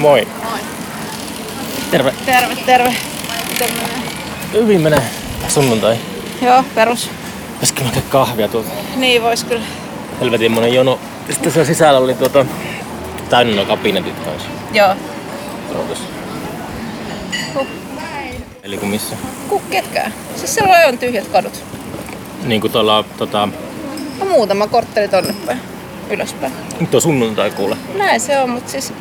Moi. Moi. Terve. Terve, terve. Miten menee? Hyvin menee. Sunnuntai. Joo, perus. Pitäisikö mä kahvia tuolta? Niin vois kyllä. Helvetin monen jono. Sitten siellä sisällä oli tuota täynnä nuo kabinetit kanssa. Joo. Ootas. Huh. Eli kun missä? Ku ketkään. Siis siellä on tyhjät kadut. Niin kuin tuolla tota... No muutama kortteli tonne päin. Ylöspäin. Nyt on sunnuntai kuule. Näin se on, mut siis...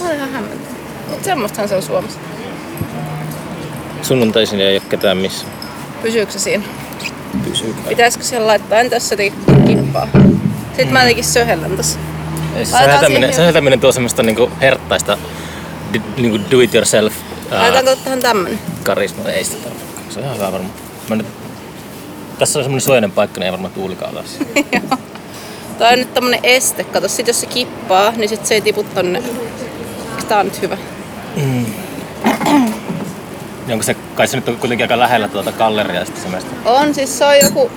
Mä olen ihan hämmentynyt. Mut semmoistahan se on Suomessa. Sunnuntaisin ei ole ketään missä. Pysyykö se siinä? Pysyy kai. Pitäisikö siellä laittaa? En tässä kippaa. Sitten mä jotenkin söhellän tässä. Säheltäminen tuo semmoista niinku herttaista niinku do it yourself Laitetaanko tähän tämmönen? karisma. Ei sitä tarvitse. Se on ihan hyvä varmaan. Mä nyt... Tässä on semmonen suojainen paikka, niin ei varmaan tuulikaan. Joo. Tää on nyt tämmönen este. Kato, sit jos se kippaa, niin sit se ei tipu tonne. Tää on nyt hyvä. Ja onko se, kai se nyt on kuitenkin aika lähellä tuota galleria sitten se mesta. On, siis se on joku...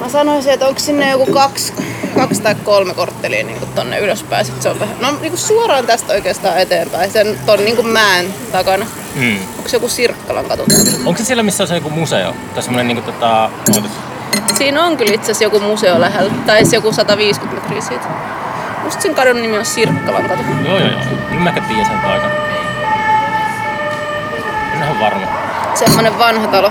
Mä sanoisin, että onko sinne joku kaksi, kaksi tai kolme korttelia niin tonne ylöspäin. Sit se on vähän, no niin suoraan tästä oikeastaan eteenpäin, sen ton niin mäen takana. Mm. Onko se joku Sirkkalan katu? Onko se siellä, missä on se joku museo? Tai semmonen niinku tota... Siinä on kyllä itse asiassa joku museo lähellä, tai se joku 150 metriä siitä. Musta sen kadun nimi on Sirkkalan katu. Joo, joo, joo. Nyt mäkin tiedän sen paikan. En ihan varma. Semmonen vanha talo.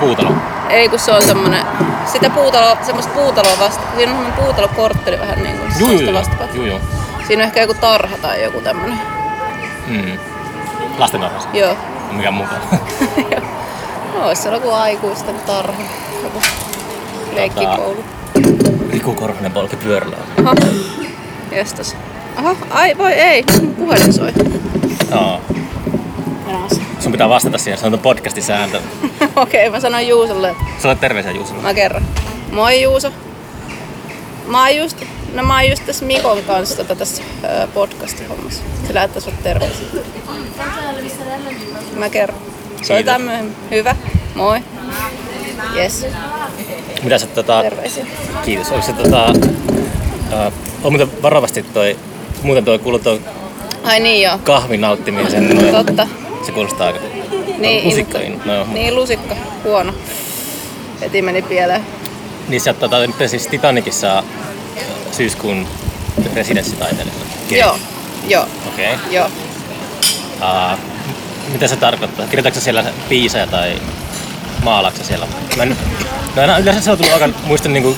Puutalo. Ei kun se on semmonen, sitä puutaloa, semmoista puutaloa vasta, siinä on semmonen puutalokortteli vähän niin kuin Juu, juu, joo. Juu, joo. Siinä on ehkä joku tarha tai joku tämmönen. Mm. Lastentarhassa. Joo. Mikä muuta. No, olisi siellä joku aikuisten tarha, joku leikkikoulu. Riku Korhonen polki pyörällä. Aha, jestas. Aha, ai voi ei, mun puhelin soi. Joo. Jaas. Sun pitää vastata siihen, se on podcastin sääntö. Okei, mä sanoin Juusolle, olet terveisiä Juusolle. mä kerron. Moi Juuso. Mä oon just, no mä oon just tässä Mikon kanssa tota, tässä ää, podcast-hommassa. Se lähettää sut terveisiä. Mä kerron. Soitetaan myöhemmin. Hyvä. Moi. Yes. Mitä sä tota... Terveisiä. Kiitos. Onko se tota... Uh, on muuten varovasti toi... Muuten toi kuuluu toi Ai niin joo. kahvin nauttimisen. Toi, Totta. Se kuulostaa aika... Niin, lusikka, mutta- no, niin. Lusikka. Huono. Heti meni pieleen. niin oot tota, nyt siis Titanicissa syyskuun residenssitaiteilijalle. Okei. Joo. Joo. Okei. Okay. Joo. Uh, mitä se tarkoittaa? Kirjoitatko siellä biisejä tai maalaatko sä siellä? Mä en, no enää, yleensä se on tullut aika, muistan niinku,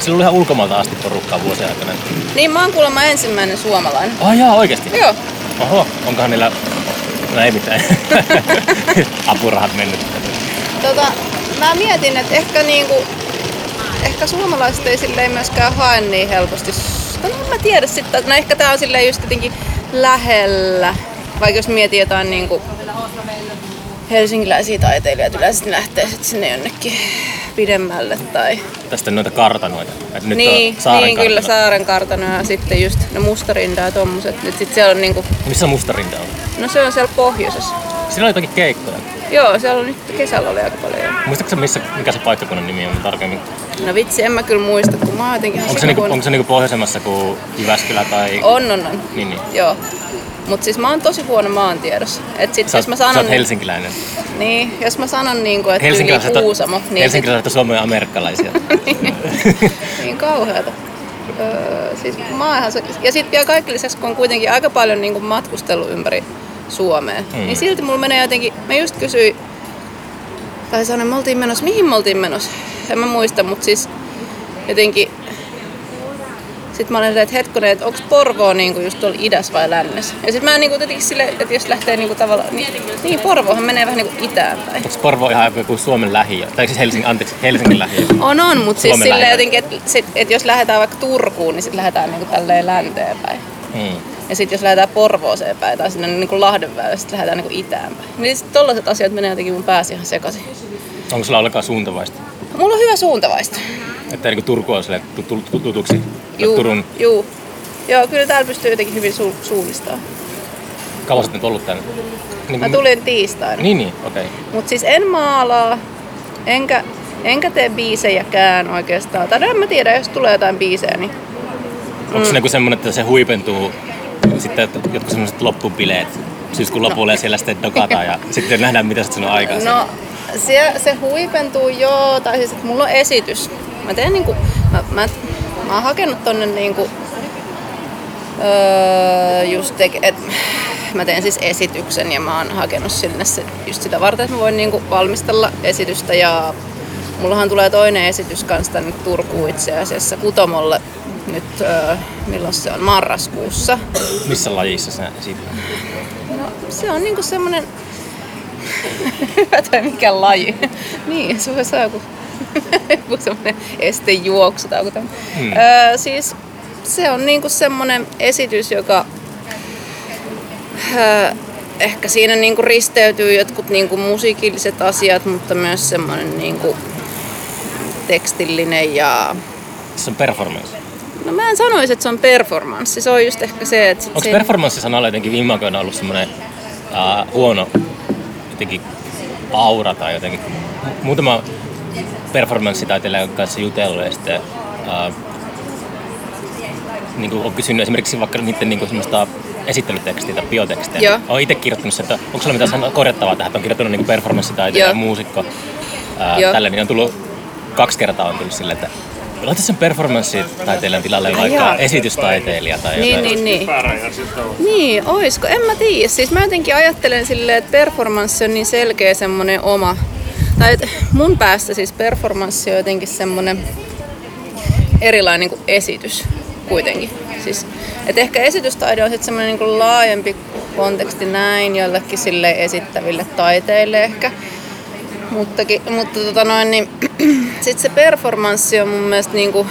sillä oli ihan ulkomailta asti porukkaa vuosien aikana. Niin mä oon kuulemma ensimmäinen suomalainen. Oh jaa, oikeesti? Joo. Oho, onkohan niillä... No ei mitään. Apurahat mennyt. Tota, mä mietin, että ehkä niinku, ehkä suomalaiset ei silleen myöskään hae niin helposti. No en mä tiedä sitten, että no ehkä tää on silleen just jotenkin lähellä. Vaikka jos mietin jotain niinku helsinkiläisiä taiteilijoita yleensä lähtee sit sinne jonnekin pidemmälle tai... Tästä noita kartanoita. Et nyt niin, on saaren niin kyllä saaren kartano ja sitten just ne mustarinda ja tommoset. Nyt sit siellä on niinku, Missä mustarinta on? no se on siellä pohjoisessa. Siinä oli jotakin keikkoja. Joo, siellä on nyt kesällä oli aika paljon. jo. Muistatko sä, missä, mikä se paikkakunnan nimi on tarkemmin? No vitsi, en mä kyllä muista, kun mä oon jotenkin Onko se, niinku, onko se niinku pohjoisemmassa kuin Jyväskylä tai... On, on, on. Niin, niin. Joo. Mut siis mä oon tosi huono maantiedossa. Et sit Sä, jos mä oot- sä sanon, oot helsinkiläinen. niin, jos mä sanon niinku, että yli Helsinkiläiset on, Kuusamo, niin, helsinkiläiset on Suomen amerikkalaisia. niin kauheata. Öö, siis ihan se, ja sitten vielä kaikki lisäksi, kun on kuitenkin aika paljon niinku matkustellut ympäri Suomea, Mm. mm. niin silti mulla menee jotenkin, mä just kysyin, tai sanoin, me oltiin menossa, mihin me oltiin menossa? En mä muista, mutta siis jotenkin sitten mä olin silleen, että hetkonen, että onko Porvoo niinku just tuolla idässä vai lännessä? Ja sitten mä niinku jotenkin sille, että jos lähtee niinku tavallaan, niin, niin Porvoohan menee vähän niinku itään päin. Onko Porvo ihan joku Suomen lähiö? Tai siis Helsingin, anteeksi, Helsingin lähiö? On, on, mutta siis lähellä. jotenkin, että sit, et jos lähdetään vaikka Turkuun, niin sitten lähdetään niinku tälleen länteen päin. Hmm. Ja sitten jos lähdetään Porvooseen päin tai sinne niinku Lahden väylälle, sitten lähdetään niinku itään päin. Niin sit tollaset asiat menee jotenkin mun pääsi ihan sekaisin. Onko sulla ollenkaan suuntavaista? Mulla on hyvä suuntavaista. Että niin Turku on sille tu- tu- tu- tutuksi? Juu, Turun, juu. Joo, kyllä täällä pystyy jotenkin hyvin su- suunnistamaan. kauan sä nyt ollut tänne? Niin, Mä tulin tiistaina. Niin, niin, okei. Okay. Mut siis en maalaa, enkä, enkä tee biisejäkään oikeastaan. Tai no en mä tiedä, jos tulee jotain biisejä, niin Onko se niinku semmonen, että se huipentuu sitten jotkut semmoiset loppubileet syyskuun lopulla ja siellä sitten dokataan ja sitten nähdään mitä sä sanoo aikaa. No, se, se huipentuu joo, tai siis että mulla on esitys. Mä teen niinku, mä, mä, mä oon hakenut tonne niinku, öö, just te, et, mä teen siis esityksen ja mä oon hakenut sinne se, just sitä varten, että mä voin niinku valmistella esitystä ja mullahan tulee toinen esitys kanssa tänne Turkuun itse asiassa Kutomolle nyt, öö, milloin se on, marraskuussa. Missä lajissa sä esität? No, se on niinku semmonen Hyvä tai mikä laji. niin, se voisi olla joku, joku semmoinen estejuoksu tai joku. Hmm. Öö, siis se on niinku semmoinen esitys, joka öö, ehkä siinä niinku risteytyy jotkut niinku musiikilliset asiat, mutta myös semmoinen niinku tekstillinen ja... Se on performance. No mä en sanoisi, että se on performanssi. Se on just ehkä se, että... Onko se... performanssi-sanalla jotenkin viime aikoina ollut semmoinen uh, huono jotenkin aura tai jotenkin. Muutama performanssitaiteilijan kanssa jutellut ja sitten uh, niin kuin on kysynyt esimerkiksi vaikka niiden niin kuin semmoista esittelytekstiä tai biotekstiä. Joo. Olen itse kirjoittanut sen, että onko sulla mitään korjattavaa tähän, että on kirjoittanut niin performanssitaiteilija ja muusikko. Uh, tällä niin on tullut kaksi kertaa on tullut silleen, että Laita sen performanssitaiteilijan tilalle vaikka jaa. esitystaiteilija tai niin, jotain. Niin, niin. Niin, oisko? En mä tiedä. Siis mä jotenkin ajattelen silleen, että performanssi on niin selkeä semmonen oma. Tai mun päästä siis performanssi on jotenkin semmonen erilainen kuin esitys kuitenkin. Siis, et ehkä esitystaide on sitten semmoinen niin laajempi konteksti näin jollekin sille esittäville taiteille ehkä. Muttakin, mutta tota noin, niin, sit se performanssi on mun mielestä niinku,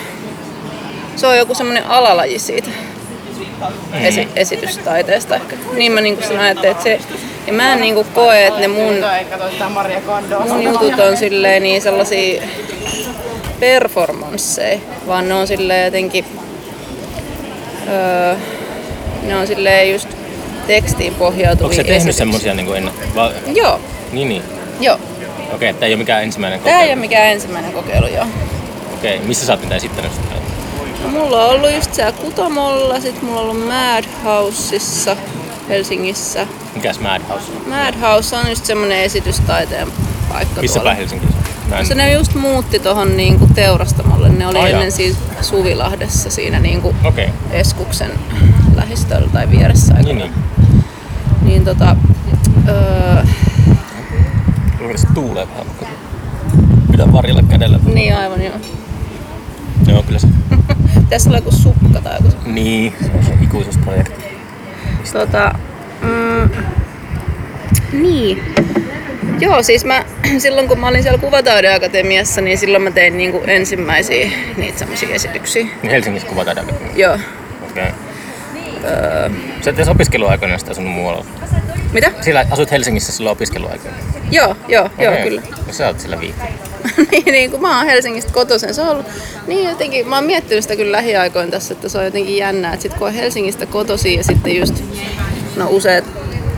se on joku semmoinen alalaji siitä mm. esi- esitystaiteesta ehkä. Niin mä niinku sen ajattelin, että se, ja mä en niinku koe, että ne mun, mun jutut on silleen niin sellaisia performansseja, vaan ne on silleen jotenkin, öö, ne on silleen just tekstiin pohjautuvia Onko se tehnyt semmosia niinku ennen? Va- Joo. Niin, niin. Joo. Okei, tämä ei ole mikään ensimmäinen kokeilu. Tämä ei ole mikään ensimmäinen kokeilu, joo. Okei, missä sä oot niitä esittänyt sitä? No, mulla on ollut just siellä Kutomolla, sit mulla on ollut Madhouseissa Helsingissä. Mikäs Madhouse on? Madhouse on just semmonen esitystaiteen paikka Missä päin Helsingissä? En... Se ne just muutti tohon niinku teurastamolle. Ne oli oh, ennen siis Suvilahdessa siinä niinku okay. Eskuksen lähistöllä tai vieressä. Niin, niin. niin tota, öö, Se tuulee vähän, kun pidä varjella kädellä. Niin aivan joo. Joo, kyllä se. Pitäisi olla joku sukka tai joku. Niin, se on se ikuisuusprojekti. Tota, mm, niin. Joo, siis mä silloin kun mä olin siellä Kuvataideakatemiassa, niin silloin mä tein niinku ensimmäisiä niitä semmoisia esityksiä. Niin Helsingissä Kuvataideakatemia? Joo. Okei. Okay. Öö... Sä et opiskeluaikoina sitä asunut muualla? Mitä? Sillä asut Helsingissä silloin opiskeluaikoina? Joo, joo, okay. joo, kyllä. Ja sä oot sillä viikkoa. niin, niin, kun mä oon Helsingistä kotoisin, se on ollut, niin jotenkin, mä oon miettinyt sitä kyllä lähiaikoin tässä, että se on jotenkin jännää, että sit kun on Helsingistä kotoisin ja sitten just, no useat,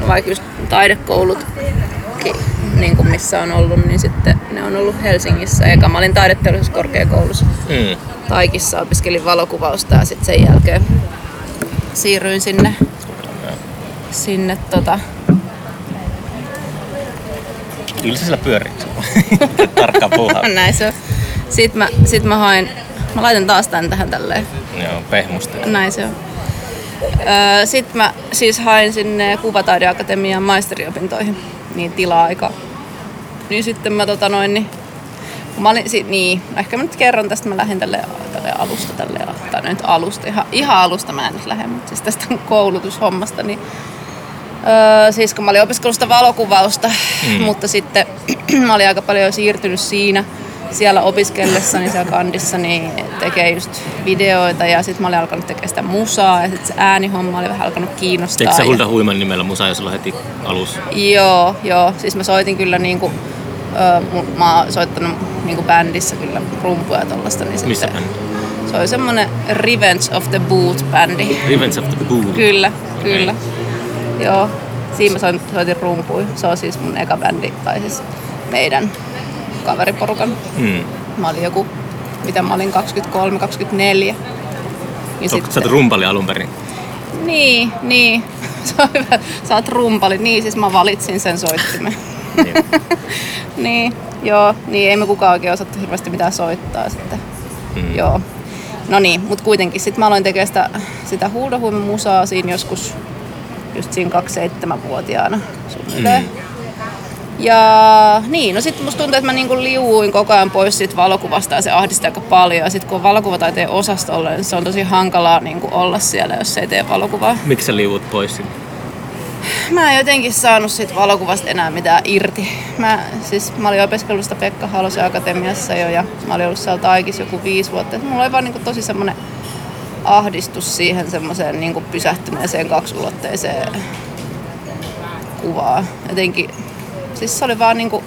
vaikka just taidekoulut, niin kuin missä on ollut, niin sitten ne on ollut Helsingissä. Eka mä olin taideteollisuuskorkeakoulussa. Mm. Taikissa opiskelin valokuvausta ja sitten sen jälkeen siirryin sinne, sinne tota, Kyllä se siellä pyörii. Tarkka puuhaa. Näin se on. Sitten mä, sit mä hain, mä laitan taas tän tähän tälleen. Joo, pehmusta. Näin se on. Öö, Sitten mä siis hain sinne Kuvataideakatemian maisteriopintoihin, niin tila-aika. Niin sitten mä tota noin, niin mä olin, si, niin, ehkä mä nyt kerron tästä, mä lähdin tälle, tälle alusta, tälle, tai nyt alusta, ihan, ihan alusta mä en nyt lähde, mutta siis tästä koulutushommasta, niin Öö, siis kun mä olin opiskellut sitä valokuvausta, mm. mutta sitten mä olin aika paljon siirtynyt siinä siellä opiskellessani siellä kandissa niin tekee just videoita ja sitten mä olin alkanut tekemään sitä musaa ja sitten se äänihomma oli vähän alkanut kiinnostaa. Teikö sä Hulda Huiman nimellä musaa jo silloin heti alussa? Joo, joo. Siis mä soitin kyllä niinku, öö, mä oon soittanut niinku bändissä kyllä rumpuja ja tollasta. Niin Missä bändi? Se oli semmonen Revenge of the Boot-bändi. Revenge of the Boot? Kyllä, kyllä. Joo, siinä mä soitin, soitin rumpuja. Se on siis mun eka bändi, tai siis meidän kaveriporukan. Mm. Mä olin joku, mitä mä olin, 23-24. Ja so, sitten, sä oot rumpali alun perin? Niin, niin. Se on hyvä. Sä oot rumpali. Niin, siis mä valitsin sen soittimen. Niin. niin, joo. Niin, ei me kukaan oikein osattu hirveästi mitään soittaa sitten. Mm. Joo. No niin, mutta kuitenkin sitten mä aloin tekemään sitä, sitä huudohuimusaa siinä joskus just siinä 27-vuotiaana suunnilleen. Mm. Ja niin, no sitten musta tuntuu, että mä niinku liuuin koko ajan pois siitä valokuvasta ja se ahdisti aika paljon. Ja sitten kun on valokuvataiteen osastolla, niin se on tosi hankalaa niinku olla siellä, jos ei tee valokuvaa. Miksi sä liuut pois siitä? Mä en jotenkin saanut siitä valokuvasta enää mitään irti. Mä, siis, mä olin opiskellut sitä Pekka Halosen akatemiassa jo ja mä olin ollut siellä Taikis joku viisi vuotta. Mulla oli vaan niinku tosi semmonen ahdistus siihen semmoiseen niinku pysähtyneeseen kaksulotteiseen kuvaan. Jotenkin Siis se oli vaan niinku,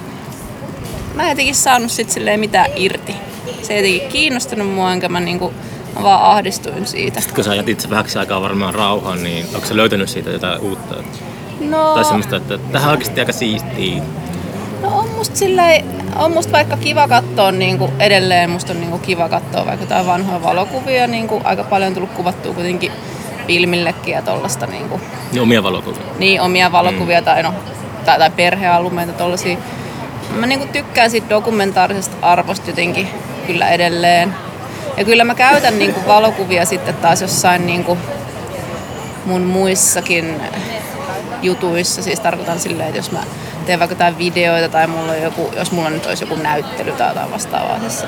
mä en jotenkin saanut sit silleen mitään irti. Se ei jotenkin kiinnostunut mua, enkä mä niinku, mä vaan ahdistuin siitä. Sitten kun sä jätit se vähäksi aikaa varmaan rauhan, niin onko sä löytänyt siitä jotain uutta? No... Tai semmoista, että tähän on oikeasti aika siistiä. No on musta silleen, on musta vaikka kiva katsoa niin kuin edelleen, musta on niin kuin kiva katsoa vaikka jotain vanhoja valokuvia, niin kuin aika paljon on tullut kuvattua kuitenkin filmillekin ja tollasta. Niin, kuin, niin omia valokuvia. Niin, omia valokuvia mm. tai no tai, tai perhealumeita tollasia. Mä niinku tykkään siitä dokumentaarisesta arvosta jotenkin kyllä edelleen. Ja kyllä mä käytän niinku valokuvia sitten taas jossain niinku mun muissakin jutuissa. Siis tarkoitan silleen, että jos mä teen vaikka jotain videoita tai mulla on joku, jos mulla nyt olisi joku näyttely tai jotain vastaavaa. Siis,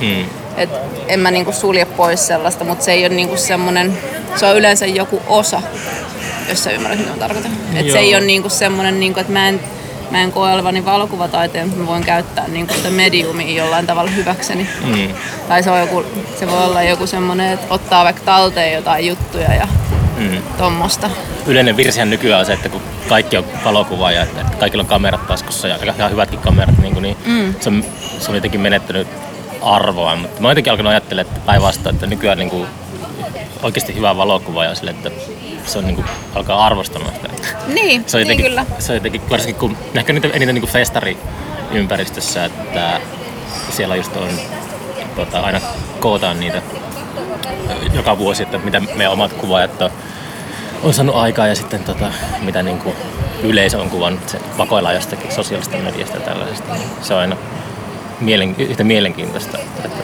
mm. et en mä niinku sulje pois sellaista, mutta se ei ole niinku semmonen, se on yleensä joku osa jos sä ymmärrät, mitä mä tarkoitan. Että se ei ole niinku semmoinen, niinku, että mä en, mä en koe olevani valokuvataiteen, mutta mä voin käyttää niinku sitä mediumia jollain tavalla hyväkseni. Mm. Tai se, on joku, se voi olla joku semmoinen, että ottaa vaikka talteen jotain juttuja ja mm. tuommoista. Yleinen virsihän nykyään on se, että kun kaikki on valokuvaaja, että kaikilla on kamerat taskussa ja ihan hyvätkin kamerat, niin, niin mm. se, on, se on jotenkin menettänyt arvoa. Mutta mä oon jotenkin alkanut ajattelemaan että päinvastoin, että nykyään niin kuin oikeasti hyvä valokuvaaja sille, että se on niinku, alkaa arvostamaan sitä. Niin, se on jotenkin, niin kyllä. Se on jotenkin, varsinkin kun ehkä nyt eniten niinku festari-ympäristössä, että siellä just on tota, aina kootaan niitä joka vuosi, että mitä meidän omat kuvaajat on, on saanut aikaa ja sitten tota, mitä niinku yleisö on kuvannut se vakoillaan jostakin sosiaalista mediasta ja tällaisesta. Se on aina mielen, yhtä mielenkiintoista, että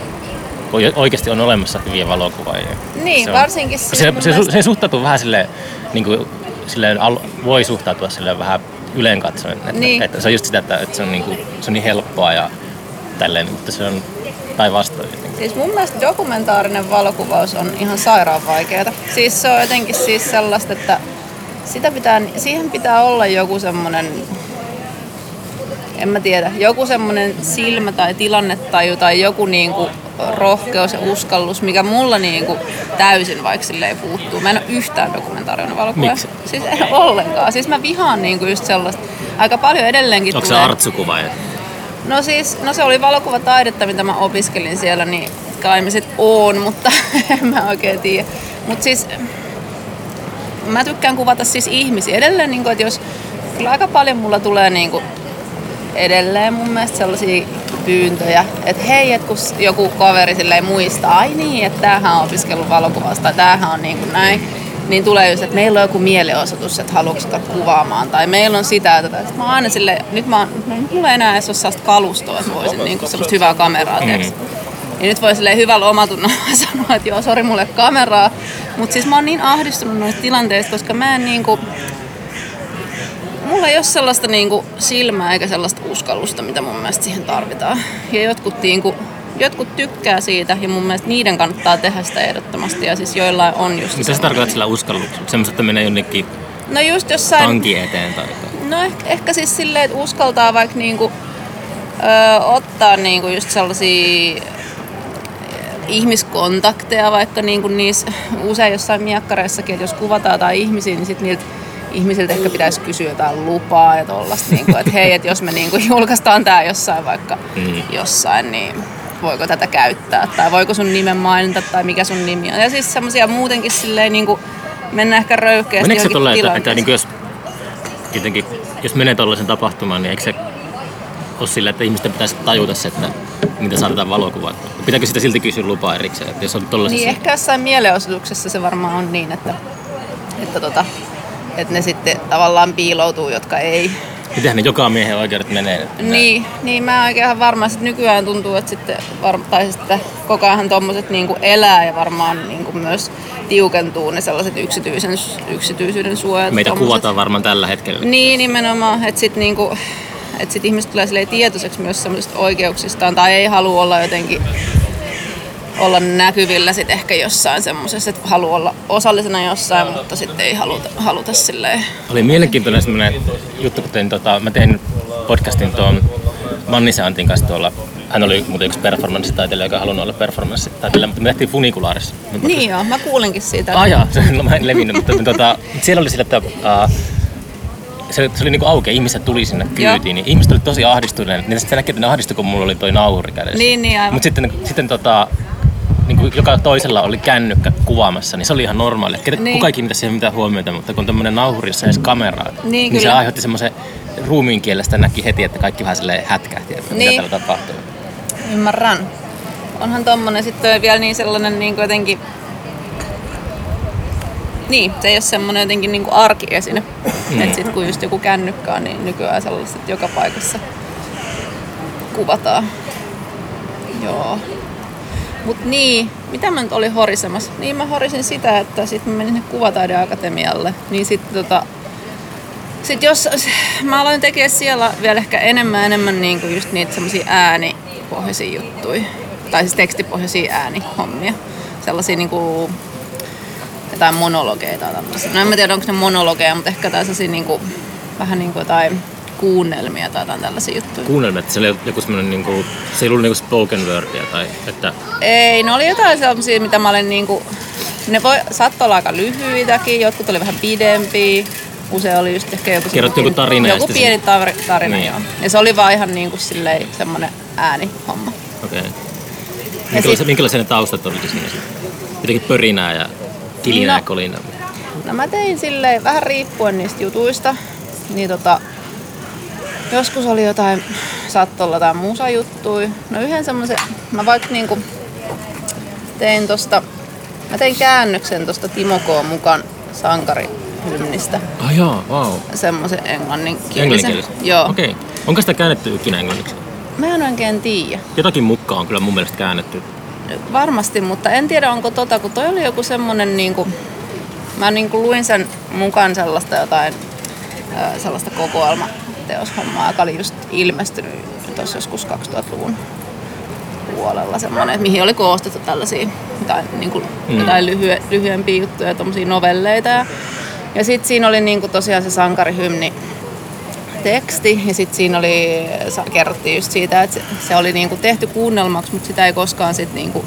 oikeasti on olemassa hyviä valokuvaajia. Niin, se on, varsinkin se, se, se, se, suhtautuu vähän silleen, niin kuin, silleen, al, voi suhtautua silleen vähän yleen katsoen. Että, niin. että, se on just sitä, että, että se, on niin kuin, se on niin helppoa ja tälleen, mutta se on päinvastoin. Siis mun mielestä dokumentaarinen valokuvaus on ihan sairaan vaikeaa. Siis se on jotenkin siis sellaista, että sitä pitää, siihen pitää olla joku semmoinen en mä tiedä, joku semmoinen silmä tai tilannetaju tai joku niinku rohkeus ja uskallus, mikä mulla niinku täysin vaikka silleen puuttuu. Mä en ole yhtään dokumentaarinen valokuva. Miksi? Siis en ollenkaan. Siis mä vihaan niinku just sellaista. Aika paljon edelleenkin Onko tulee... se artsukuva? No siis, no se oli valokuvataidetta, mitä mä opiskelin siellä, niin kai mä sit oon, mutta en mä oikein tiedä. Mut siis mä tykkään kuvata siis ihmisiä. Edelleen, niin kuin, että jos kyllä aika paljon mulla tulee niin kuin, edelleen mun mielestä sellaisia pyyntöjä, että hei, että kun joku kaveri silleen muistaa, ai niin, että tämähän on opiskellut valokuvasta tämähän on niin kuin näin, niin tulee just, että meillä on joku mielenosoitus, että haluatko kuvaamaan, tai meillä on sitä, että tätä. mä aina sille, nyt mä, no, mulla ei enää edes ole sellaista kalustoa, että voisin niin kuin semmoista hyvää kameraa, mm. hmm Ja nyt voi silleen hyvällä omatunnolla sanoa, että joo, sori mulle kameraa. Mutta siis mä oon niin ahdistunut noista tilanteista, koska mä en niinku, mulla ei ole sellaista niinku silmää eikä sellaista uskallusta, mitä mun mielestä siihen tarvitaan. Ja jotkut, niinku, jotkut tykkää siitä ja mun mielestä niiden kannattaa tehdä sitä ehdottomasti. Ja siis joillain on just Mitä sä tarkoitat sillä uskalluksella? Semmoista, että menee jonnekin no just jossain... tanki eteen tai No ehkä, ehkä siis silleen, että uskaltaa vaikka niinku, ö, ottaa niinku just sellaisia ihmiskontakteja, vaikka niinku niissä usein jossain miakkareissakin, että jos kuvataan tai ihmisiä, niin sitten niiltä ihmisiltä ehkä pitäisi kysyä jotain lupaa ja tollasta, niin kuin, että hei, että jos me niin kuin julkaistaan tämä jossain vaikka mm. jossain, niin voiko tätä käyttää, tai voiko sun nimen mainita, tai mikä sun nimi on. Ja siis semmoisia muutenkin silleen niin kuin mennä ehkä röyhkeästi Meneekö se tolle, että, että niin jos, jotenkin, jos menee tuollaisen tapahtumaan, niin eikö se ole sillä, että ihmisten pitäisi tajuta se, että mitä saadaan valokuvat. Pitääkö sitä silti kysyä lupaa erikseen, että jos on Niin ehkä jossain mielenosoituksessa se varmaan on niin, että että, tota, että ne sitten tavallaan piiloutuu, jotka ei. Mitenhän ne joka miehen oikeudet menee? Että Niin, niin mä oikein ihan varma, että nykyään tuntuu, että sitten, var, tai sitten koko ajan tommoset niin elää ja varmaan niin kuin myös tiukentuu ne sellaiset yksityisen, yksityisyyden suojat. Meitä tommoset. kuvataan varmaan tällä hetkellä. Niin, nimenomaan. Että sitten niinku, et sit ihmiset tulee tietoiseksi myös semmoisista oikeuksistaan tai ei halua olla jotenkin olla näkyvillä sit ehkä jossain semmoisessa, että haluaa olla osallisena jossain, mutta sitten ei haluta, haluta silleen. Oli mielenkiintoinen semmoinen juttu, kun tein, tota, mä tein podcastin tuon Mannisen Antin kanssa tuolla. Hän oli muuten yksi performanssitaiteilija, joka halunnut olla performanssitaiteilija, mutta me tehtiin funikulaarissa. Niin joo, mä kuulinkin siitä. Ah jaa, se, no, mä en levinnyt, mutta tota, siellä oli sillä, että uh, se, se oli niinku auki ja ihmiset tuli sinne kyytiin, niin ihmiset oli tosi ahdistuneet. Niin sitten näkee, että ne ahdistui, kun mulla oli toi nauhuri kädessä. Niin, niin aivan. Mutta sitten, sitten tota, niin kuin joka toisella oli kännykkä kuvaamassa, niin se oli ihan normaali. Ketä, Niin. Kuka ei kiinnitä siihen mitään huomiota, mutta kun tämmöinen nauhuri, jossa ei edes kameraa, Niin, niin, se kyllä. aiheutti semmoisen ruumiin kielestä näki heti, että kaikki vähän silleen hätkähti, että Niin. mitä täällä tapahtuu. Ymmärrän. Onhan tommonen sitten vielä niin sellainen niin jotenkin... Niin, se ei ole semmoinen jotenkin niin arkiesine. Mm. Että sit kun just joku kännykkä on, niin nykyään sellaiset joka paikassa kuvataan. Joo. Mut niin, mitä mä nyt olin horisemassa? Niin mä horisin sitä, että sit mä menin kuvataideakatemialle. Niin sitten tota, sitten jos mä aloin tekemään siellä vielä ehkä enemmän enemmän niin kuin just niitä semmoisia äänipohjaisia juttuja. Tai siis tekstipohjaisia äänihommia. Sellaisia niin kuin jotain monologeja tai tämmöisiä. No en mä tiedä onko ne monologeja, mutta ehkä jotain sellaisia niin kuin, vähän niin kuin jotain kuunnelmia tai jotain tällaisia juttuja. Kuunnelma, että se oli joku semmoinen, niin kuin, se ei ollut niin spoken wordia tai että Ei, ne oli jotain sellaisia, mitä mä olen niinku... Ne voi, saattoi olla aika lyhyitäkin, jotkut oli vähän pidempiä. Usein oli just ehkä joku... Semmoinen- joku tarina Joku pieni tar- tarina, Niin. joo. Ja se oli vaan ihan niinku silleen semmonen äänihomma. okei. Okay. Minkälaisia, sit- minkälaisia ne taustat oli siinä sitten? Jotenkin pörinää ja kilinää No. ja kolinaa. No mä tein silleen vähän riippuen niistä jutuista. Niin tota, joskus oli jotain, saattoi olla jotain musajuttuja. No yhden semmoisen, mä vaikka niinku tein tosta, mä tein käännöksen tosta Timo K. mukaan sankarihymnistä. Ah joo, wow. Semmoisen englanninkielisen. Englanninkielistä? Joo. Okei. Okay. Onko sitä käännetty ikinä englanniksi? Mä en oikein tiedä. Jotakin mukaan on kyllä mun mielestä käännetty. Varmasti, mutta en tiedä onko tota, kun toi oli joku semmonen niinku, mä niinku luin sen mukaan sellaista jotain, sellaista kokoelmateoshommaa, joka oli just ilmestynyt tuossa joskus 2000-luvun puolella semmoinen, että mihin oli koostettu tällaisia jotain, niinku, Mm. mm. jotain lyhye, lyhyempiä juttuja, tommosia novelleita. Ja, ja sitten siinä oli niinku tosiaan se sankarihymni teksti ja sitten siinä oli, kerrottiin just siitä, että se, se oli niinku tehty kuunnelmaksi, mutta sitä ei koskaan sit niinku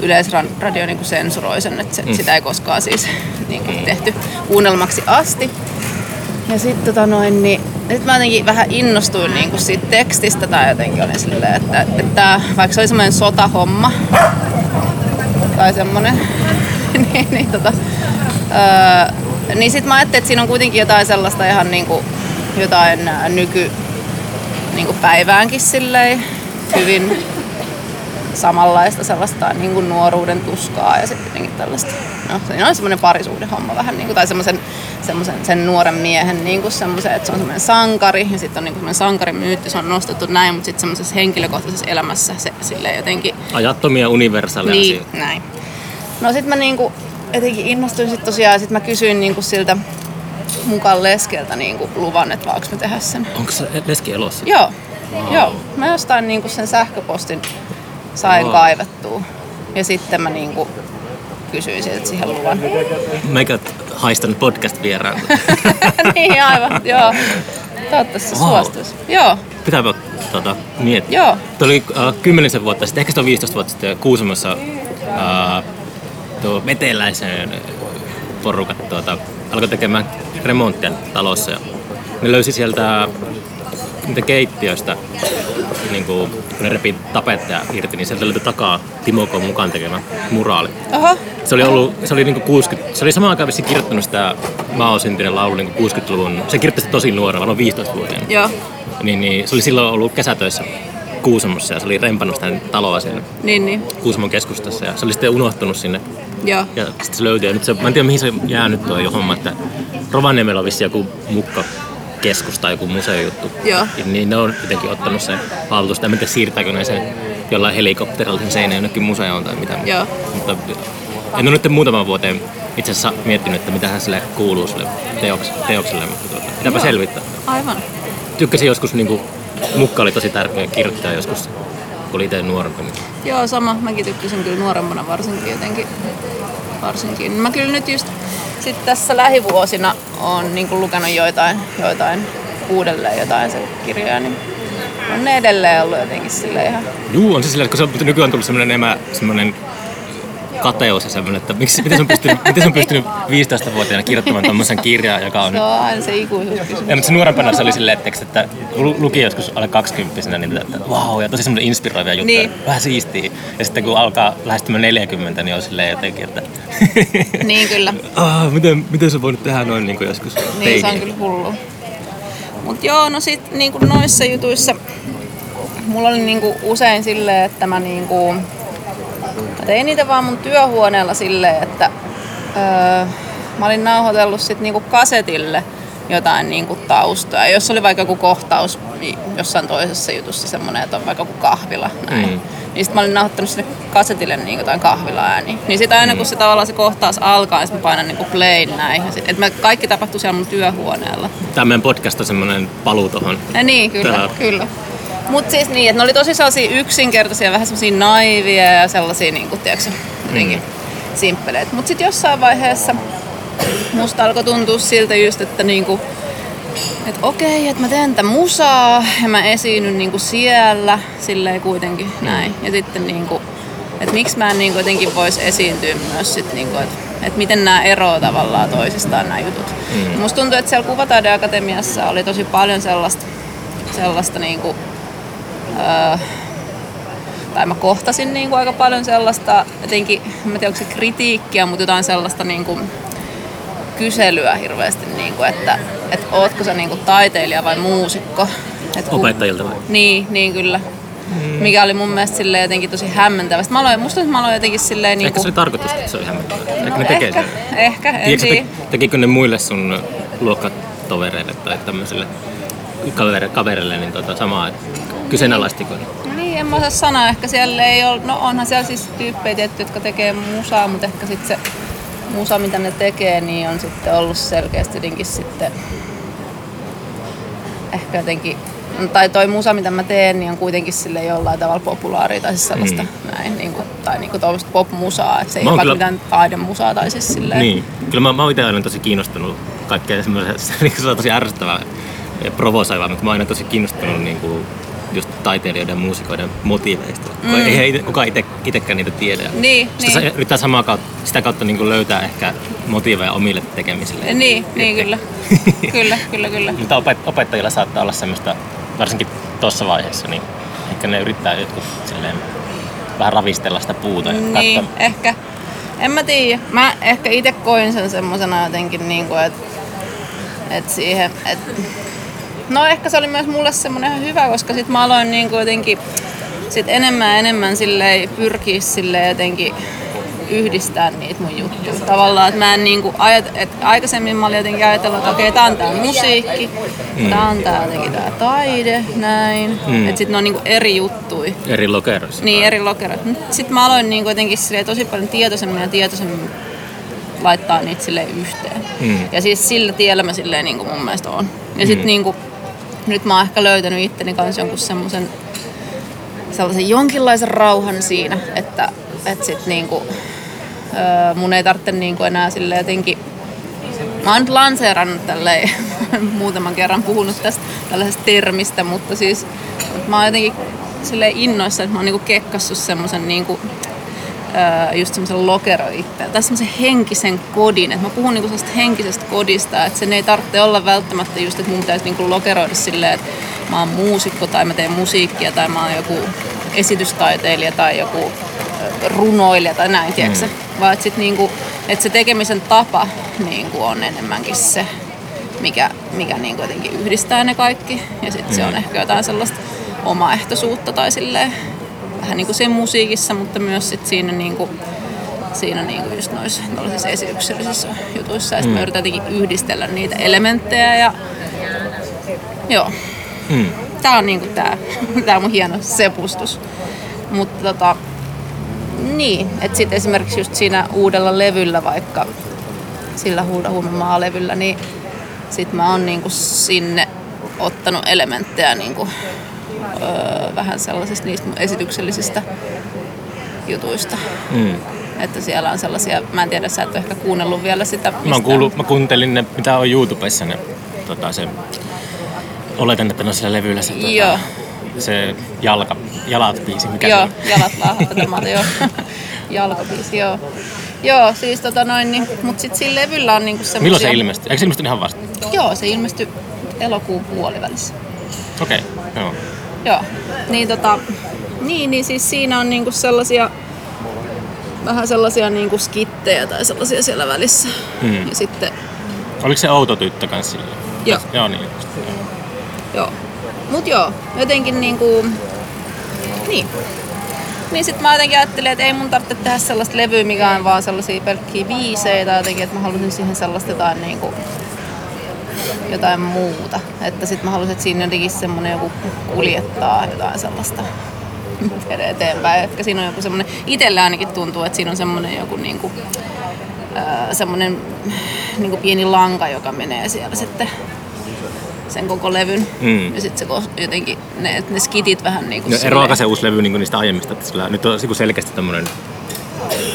Yleisradio niinku sensuroi sen, että se, Mm. mm. sitä ei koskaan siis niinku tehty kuunnelmaksi asti. Ja sitten tota noin, niin nyt mä jotenkin vähän innostuin niinku siitä tekstistä tai jotenkin olin silleen, että, että vaikka se oli semmoinen sotahomma tai semmoinen, niin, niin, tota, öö, niin sit mä ajattelin, että siinä on kuitenkin jotain sellaista ihan niinku, jotain ää, nyky niinku päiväänkin silleen hyvin samanlaista sellaista niin kuin nuoruuden tuskaa ja sitten jotenkin tällaista. No, siinä on semmoinen parisuuden homma vähän, niin kuin, tai semmoisen, semmoisen sen nuoren miehen niin kuin semmoisen, että se on semmoinen sankari ja sitten on niin kuin semmoinen sankarimyytti, se on nostettu näin, mutta sitten semmoisessa henkilökohtaisessa elämässä se silleen jotenkin Ajattomia universaaleja niin, asioita. näin. No sit mä niinku jotenkin innostuin sit tosiaan, sit mä kysyin niinku siltä mukaan leskeltä niinku luvan, että voinko mä tehdä sen. Onko se leski elossa? Joo, Wow. joo. Mä jostain niinku sen sähköpostin sain kaivettua. Ja sitten mä niinku kysyin siltä siihen luvan. Meikä haistan podcast-vieraan. niin aivan, joo. Toivottavasti se Wow. suostuisi. Joo, Pitääpä tota, miettiä. joo. Tuo oli äh, kymmenisen vuotta sitten, ehkä se on 15 vuotta sitten Kuusamossa äh, tuo veteläisen porukat tuota, alkoi tekemään remonttia talossa ja ne löysi sieltä niitä keittiöistä, niin kuin, kun ne repi tapetteja irti, niin sieltä löytyi takaa Timo K. mukaan tekemä muraali. Oho, Se oli ollut, se oli niinku 60, se oli samaan aikaan kirjoittanut sitä Mao syntinen laulu niinku 60-luvun, se kirjoitti sitä tosi nuorena, varmaan 15-vuotiaana. joo. Niin, niin, se oli silloin ollut kesätöissä Kuusamossa ja se oli rempannut sitä taloa siinä Niin, niin. Kuusamon keskustassa ja se oli sitten unohtunut sinne Joo. ja sitten se löytyi. Ja nyt se, mä en tiedä mihin se jää nyt tuo jo homma, että Rovaniemellä on vissi joku mukka keskus tai joku museojuttu. Joo. Niin ne on jotenkin ottanut sen haltusta. En tiedä siirtääkö ne sen jollain helikopterilla sen seinään jonnekin museoon tai mitä. Joo. Mutta en ole nyt muutaman vuoteen itse asiassa miettinyt, että mitä sille kuuluu sille teoks, teokselle, mutta tuota, pitääpä Joo. selvittää. Aivan. Tykkäsin joskus, niin kuin, mukka oli tosi tärkeä kirjoittaa joskus, kun oli itse nuorempi. niin Joo, sama. Mäkin tykkäsin kyllä nuorempana varsinkin jotenkin. Varsinkin. Mä kyllä nyt just sit tässä lähivuosina on niin lukenut joitain, joitain uudelleen jotain se kirjoja, niin on ne edelleen ollut jotenkin sille ihan... Juu, on se sillä, kun se on nykyään tullut semmoinen emä, semmoinen kateus ja semmoinen, että miksi, miten se on pystynyt, miten se on pystynyt 15-vuotiaana kirjoittamaan tämmöisen kirjaa, joka on... Se on aina se ikuisuuskysymys. Ja, mutta se nuorempana se oli silleen, että, että lu- luki joskus alle 20 niin että vau, ja tosi semmoinen inspiroivia juttuja, Niin. vähän siistiä. Ja sitten kun alkaa lähestymään 40, niin on silleen jotenkin, että... Niin kyllä. ah, miten, miten sä voinut tehdä noin niin kuin joskus Niin, se on kyllä hullu. Mut joo, no sit niinku noissa jutuissa mulla oli niinku usein silleen, että mä niinku... Mä tein niitä vaan mun työhuoneella silleen, että öö, mä olin nauhoitellut sit niinku kasetille jotain niinku taustaa. Jos oli vaikka joku kohtaus niin jossain toisessa jutussa semmonen, että on vaikka joku kahvila, näin. Mm. Mm. Niin sit mä olin nauhoittanut sinne kasetille niin jotain kahvila-ääniä. Niin sit aina kun se tavallaan se kohtaus alkaa, niin mä painan niinku play näin. Ja sit, et mä, kaikki tapahtui siellä mun työhuoneella. Tämä meidän podcast on semmoinen paluu tuohon. Ja niin, kyllä, Tää- kyllä. Mut siis niin, että ne oli tosi sellaisia yksinkertaisia, vähän sellaisia naivia ja sellaisia, niin kuin, tiedätkö, jotenkin simppeleitä. Mut sitten jossain vaiheessa musta alkoi tuntua siltä just, että niinku, että okei, että mä teen tätä musaa ja mä esiinnyn niinku siellä, silleen kuitenkin näin. Ja sitten niinku, että miksi mä en niinku jotenkin vois esiintyä myös sit niinku, että että miten nämä eroavat tavallaan toisistaan nämä jutut. Mm. Musta tuntuu, että siellä Kuvataideakatemiassa oli tosi paljon sellaista, sellaista niinku, öö, tai mä kohtasin niinku aika paljon sellaista, jotenkin, en mä tiedä onko se kritiikkiä, mutta jotain sellaista niinku, kyselyä hirveästi, niinku, että et ootko sä niinku taiteilija vai muusikko. Et ku- Opettajilta vai? Niin, niin kyllä. Mikä oli mun mielestä silleen jotenkin tosi hämmentävä. Sitten Mä aloin, musta että mä aloin jotenkin silleen Ehkä niinku... se oli tarkoitus, että se oli hämmentävää. Ehkä ne tekee ehkä, sen. ehkä, en Tiedätkö, tiedä. te, tekikö ne muille sun luokkatovereille tai tämmöisille kavere, kavereille niin tota, samaa, että kyseenalaistiko ne? Niin, en mä osaa sanoa. Ehkä siellä ei ole, no onhan siellä siis tyyppejä tietty, jotka tekee musaa, mutta ehkä sitten se musa, mitä ne tekee, niin on sitten ollut selkeästi jotenkin sitten ehkä jotenkin, tai toi musa, mitä mä teen, niin on kuitenkin sille jollain tavalla populaaria tai siis sellaista Mm. näin, niin kuin, tai niin kuin tuollaista pop-musaa, että se ei ole kyllä- mitään taidemusaa tai siis silleen. Niin. Kyllä mä, mä oon itse aina tosi kiinnostunut kaikkea semmoisesta, niin se on tosi ärsyttävää ja provosoivaa, mutta mä oon aina tosi kiinnostunut niin kuin taiteilijoiden ja muusikoiden motiiveista. Mm. Ite, kukaan ite, itekään niitä tiedä. Niin, Sitä niin. yrittää samaa kautta, sitä kautta niin kuin löytää ehkä motiiveja omille tekemisille. Niin, niin kyllä. kyllä, kyllä, kyllä. Mutta opet- opettajilla saattaa olla semmoista, varsinkin tuossa vaiheessa, niin ehkä ne yrittää jotkut silleen vähän ravistella sitä puuta ja Niin, katsoa. ehkä. En mä tiedä. Mä ehkä itse koin sen semmosena jotenkin, niin kuin, että et siihen, et... No ehkä se oli myös mulle semmoinen ihan hyvä, koska sit mä aloin niin jotenkin sit enemmän ja enemmän silleen pyrkiä silleen jotenkin yhdistää niitä mun juttuja. Tavallaan, että mä en niinku ajat, että aikaisemmin mä olin jotenkin ajatellut, että okei, tää on tää musiikki, mm. tää on tää jotenkin tää taide, näin. Mm. Että sit ne on niinku eri juttuja. Eri lokeroissa. Niin, eri lokerot. Sitten mä aloin niin kuitenkin silleen tosi paljon tietoisemmin ja tietoisemmin laittaa niitä silleen yhteen. Mm. Ja siis sillä tiellä mä silleen niin kuin mun mielestä on. Ja sit Mm. niin kuin, nyt mä oon ehkä löytänyt itteni kanssa jonkun semmoisen sellaisen jonkinlaisen rauhan siinä, että, että sit niin kuin, öö, mun ei tarvitse niin kuin enää silleen jotenkin Mä oon nyt lanseerannut tälleen, muutaman kerran puhunut tästä tällaisesta termistä, mutta siis mutta mä oon jotenkin silleen innoissa, että mä oon niinku kekkassut semmosen niinku, just semmoisen lokero itse, tai semmoisen henkisen kodin. Et mä puhun niinku henkisestä kodista, että sen ei tarvitse olla välttämättä just, että mun pitäisi niinku lokeroida silleen, että mä oon muusikko tai mä teen musiikkia tai mä oon joku esitystaiteilija tai joku runoilija tai näin, tiedätkö mm. Vaan että sit niinku, et se tekemisen tapa niinku on enemmänkin se, mikä, mikä niinku jotenkin yhdistää ne kaikki. Ja sitten se on ehkä jotain sellaista omaehtoisuutta tai silleen, vähän niin kuin siinä musiikissa, mutta myös sit siinä niin kuin, siinä niin kuin just noissa esityksellisissä jutuissa. Ja sitten mm. mä yritän jotenkin yhdistellä niitä elementtejä ja joo. Mm. Tää on niinku tää, tää mun hieno sepustus. Mutta tota, niin, että sitten esimerkiksi just siinä uudella levyllä vaikka, sillä Huuda Huumemaa levyllä, niin sit mä oon niinku sinne ottanut elementtejä niinku, öö, vähän sellaisista niistä esityksellisistä jutuista. Mm. Että siellä on sellaisia, mä en tiedä, sä et ole ehkä kuunnellut vielä sitä. Mistä... Mä, oon kuullut, mä kuuntelin ne, mitä on YouTubessa ne, tota, se, oletan, että ne on siellä levyllä se, tota, Joo. se jalka, jalat biisi. Mikä joo, se jalat laahattamalta, joo. Jalkabiisi, joo. Joo, siis tota noin, niin, mut sit siinä levyllä on niinku semmosia... Milloin se ilmestyi? Eikö se ilmesty ihan vasta? Joo, se ilmestyi elokuun puolivälissä. Okei, okay, joo. Joo, niin tota, niin, niin siis siinä on niinku sellaisia vähän sellaisia niin kuin skittejä tai sellaisia siellä välissä. Hmm. Ja sitten... Oliko se outo tyttö kanssa sillä? Joo. Joo, niin. Joo. joo. Mut joo, jotenkin niinku... Niin. Niin sit mä jotenkin ajattelin, että ei mun tarvitse tehdä sellaista levyä, mikä on vaan sellaisia pelkkiä biisejä tai jotenkin, että mä halusin siihen sellaista jotain niinku jotain muuta. Että sit mä halusin, että siinä jotenkin semmonen joku kuljettaa jotain sellaista eteenpäin. Ehkä siinä on joku semmoinen, itsellä ainakin tuntuu, että siinä on semmoinen joku niinku, äh, semmoinen niinku pieni lanka, joka menee siellä sitten sen koko levyn. Mm. Ja sitten se jotenkin, ne, ne skitit vähän niin kuin... No, eroaako se uusi levy niin niistä aiemmista? Että sillä, nyt on selkeästi tämmöinen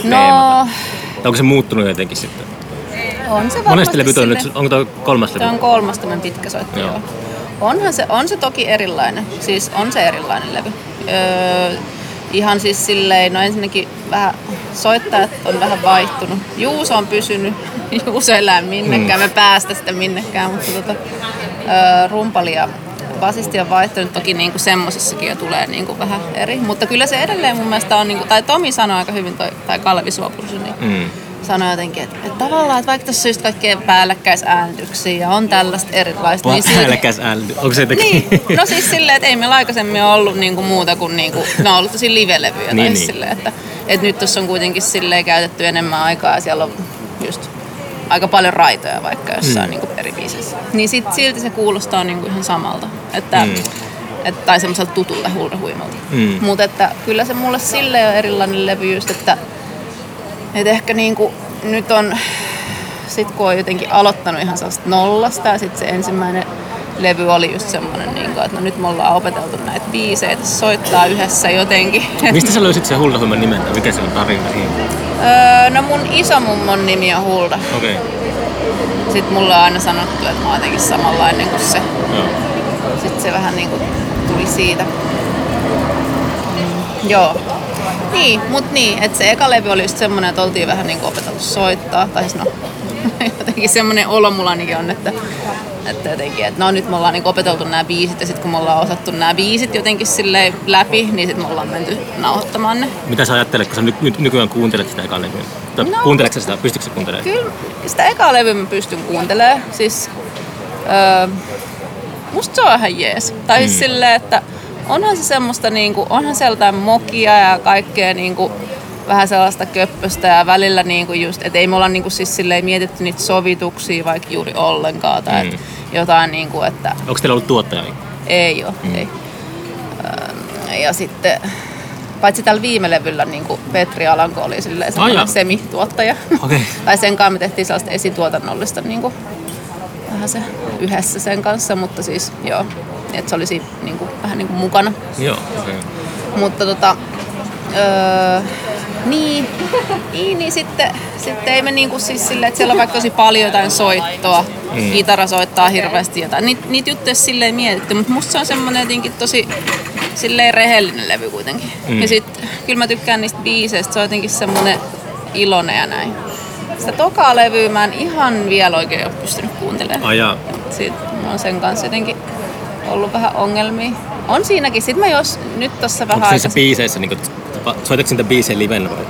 no, teema. Tai onko se muuttunut jotenkin sitten? On se Monesti levyt on nyt, onko tuo kolmas levy? Tämä on kolmas tämän pitkä soitto, joo. joo. Onhan se, on se toki erilainen, siis on se erilainen levy. Öö, ihan siis silleen, no ensinnäkin vähän soittajat on vähän vaihtunut. Juuso on pysynyt, Juuso elää minnekään, mm. me päästä sitä minnekään, mutta tota, öö, rumpali ja basisti on vaihtunut, toki niin kuin semmosissakin jo tulee niin kuin vähän eri, mutta kyllä se edelleen mun mielestä on, niin kuin, tai Tomi sanoi aika hyvin, toi, tai Kalvi Suopursu, niin mm sanoi jotenkin, että, että tavallaan, että vaikka tässä just kaikkea päällekkäisäänityksiä ja on tällaista erilaista. Niin päällekkäisäänityksiä? Onko se jotenkin? Niin, no siis silleen, että ei meillä aikaisemmin ollut niinku muuta kuin, niinku, ne on ollut tosi live-levyjä. niin, niin. Silleen, että, että nyt tuossa on kuitenkin silleen käytetty enemmän aikaa ja siellä on just aika paljon raitoja vaikka jossain mm. niinku eri biisissä. Niin sit, silti se kuulostaa niinku ihan samalta. Että, mm. et, tai semmoiselta tutulta huimalta. Mm. Mutta että kyllä se mulle silleen on erilainen levy just, että et ehkä niinku, nyt on, sit kun on jotenkin aloittanut ihan sellaista nollasta ja sitten se ensimmäinen levy oli just semmoinen, niin kuin, että no nyt me ollaan opeteltu näitä biisejä, että soittaa yhdessä jotenkin. Mistä sä löysit sen Hulda nimen tai mikä se on tarina Öö, no mun isomummon nimi on Hulda. Okei. Okay. Sitten mulle on aina sanottu, että mä oon jotenkin samanlainen kuin se. Joo. Sitten se vähän niin kuin tuli siitä. Mm, joo. Niin, mut niin, että se eka levy oli just semmonen, että oltiin vähän niinku opeteltu soittaa. Tai siis no, jotenkin semmonen olo mulla on, että, että jotenkin, että no nyt me ollaan niinku opeteltu nämä biisit ja sitten kun me ollaan osattu nämä biisit jotenkin silleen läpi, niin sitten me ollaan menty nauhoittamaan ne. Mitä sä ajattelet, kun sä ny- ny- nykyään kuuntelet sitä eka levyä? Tai no, kuunteletko sitä, pystytkö sä kuuntelemaan? Kyllä, sitä eka levyä mä pystyn kuuntelemaan. Siis, öö, musta se on ihan jees. Tai siis mm. silleen, että onhan se semmoista, niin kuin, onhan sieltä mokia ja kaikkea niin kuin, vähän sellaista köppöstä ja välillä niin kuin just, että ei me olla niin kuin, siis silleen mietitty niitä sovituksia vaikka juuri ollenkaan tai mm. jotain niin kuin, että... Onko teillä ollut tuottaja? Ei ole, mm. ei. Ja sitten paitsi tällä viime levyllä niin kuin Petri Alanko oli semmoinen oh, semituottaja. Okay. tai sen kanssa me tehtiin sellaista esituotannollista niin kuin, vähän se yhdessä sen kanssa, mutta siis joo, että se olisi niin kuin, vähän niin kuin mukana. Joo, okay. Mutta tota, öö, niin, niin, niin sitten, sitten ei me niinku siis sille, että siellä on vaikka tosi paljon jotain soittoa, mm. kitara soittaa hirveästi jotain. Niit, niitä juttuja silleen mietitty, mutta musta se on semmoinen jotenkin tosi silleen rehellinen levy kuitenkin. Mm. Ja sitten kyllä mä tykkään niistä biiseistä, se on jotenkin semmoinen iloinen ja näin. Sitä tokaa levyä mä en ihan vielä oikein ole pystynyt kuuntelemaan. Ai jaa. Sitten on sen kanssa jotenkin ollut vähän ongelmia. On siinäkin. Sitten mä jos nyt tossa vähän Onko se biiseissä, niin soitatko niitä biisejä livenä vai?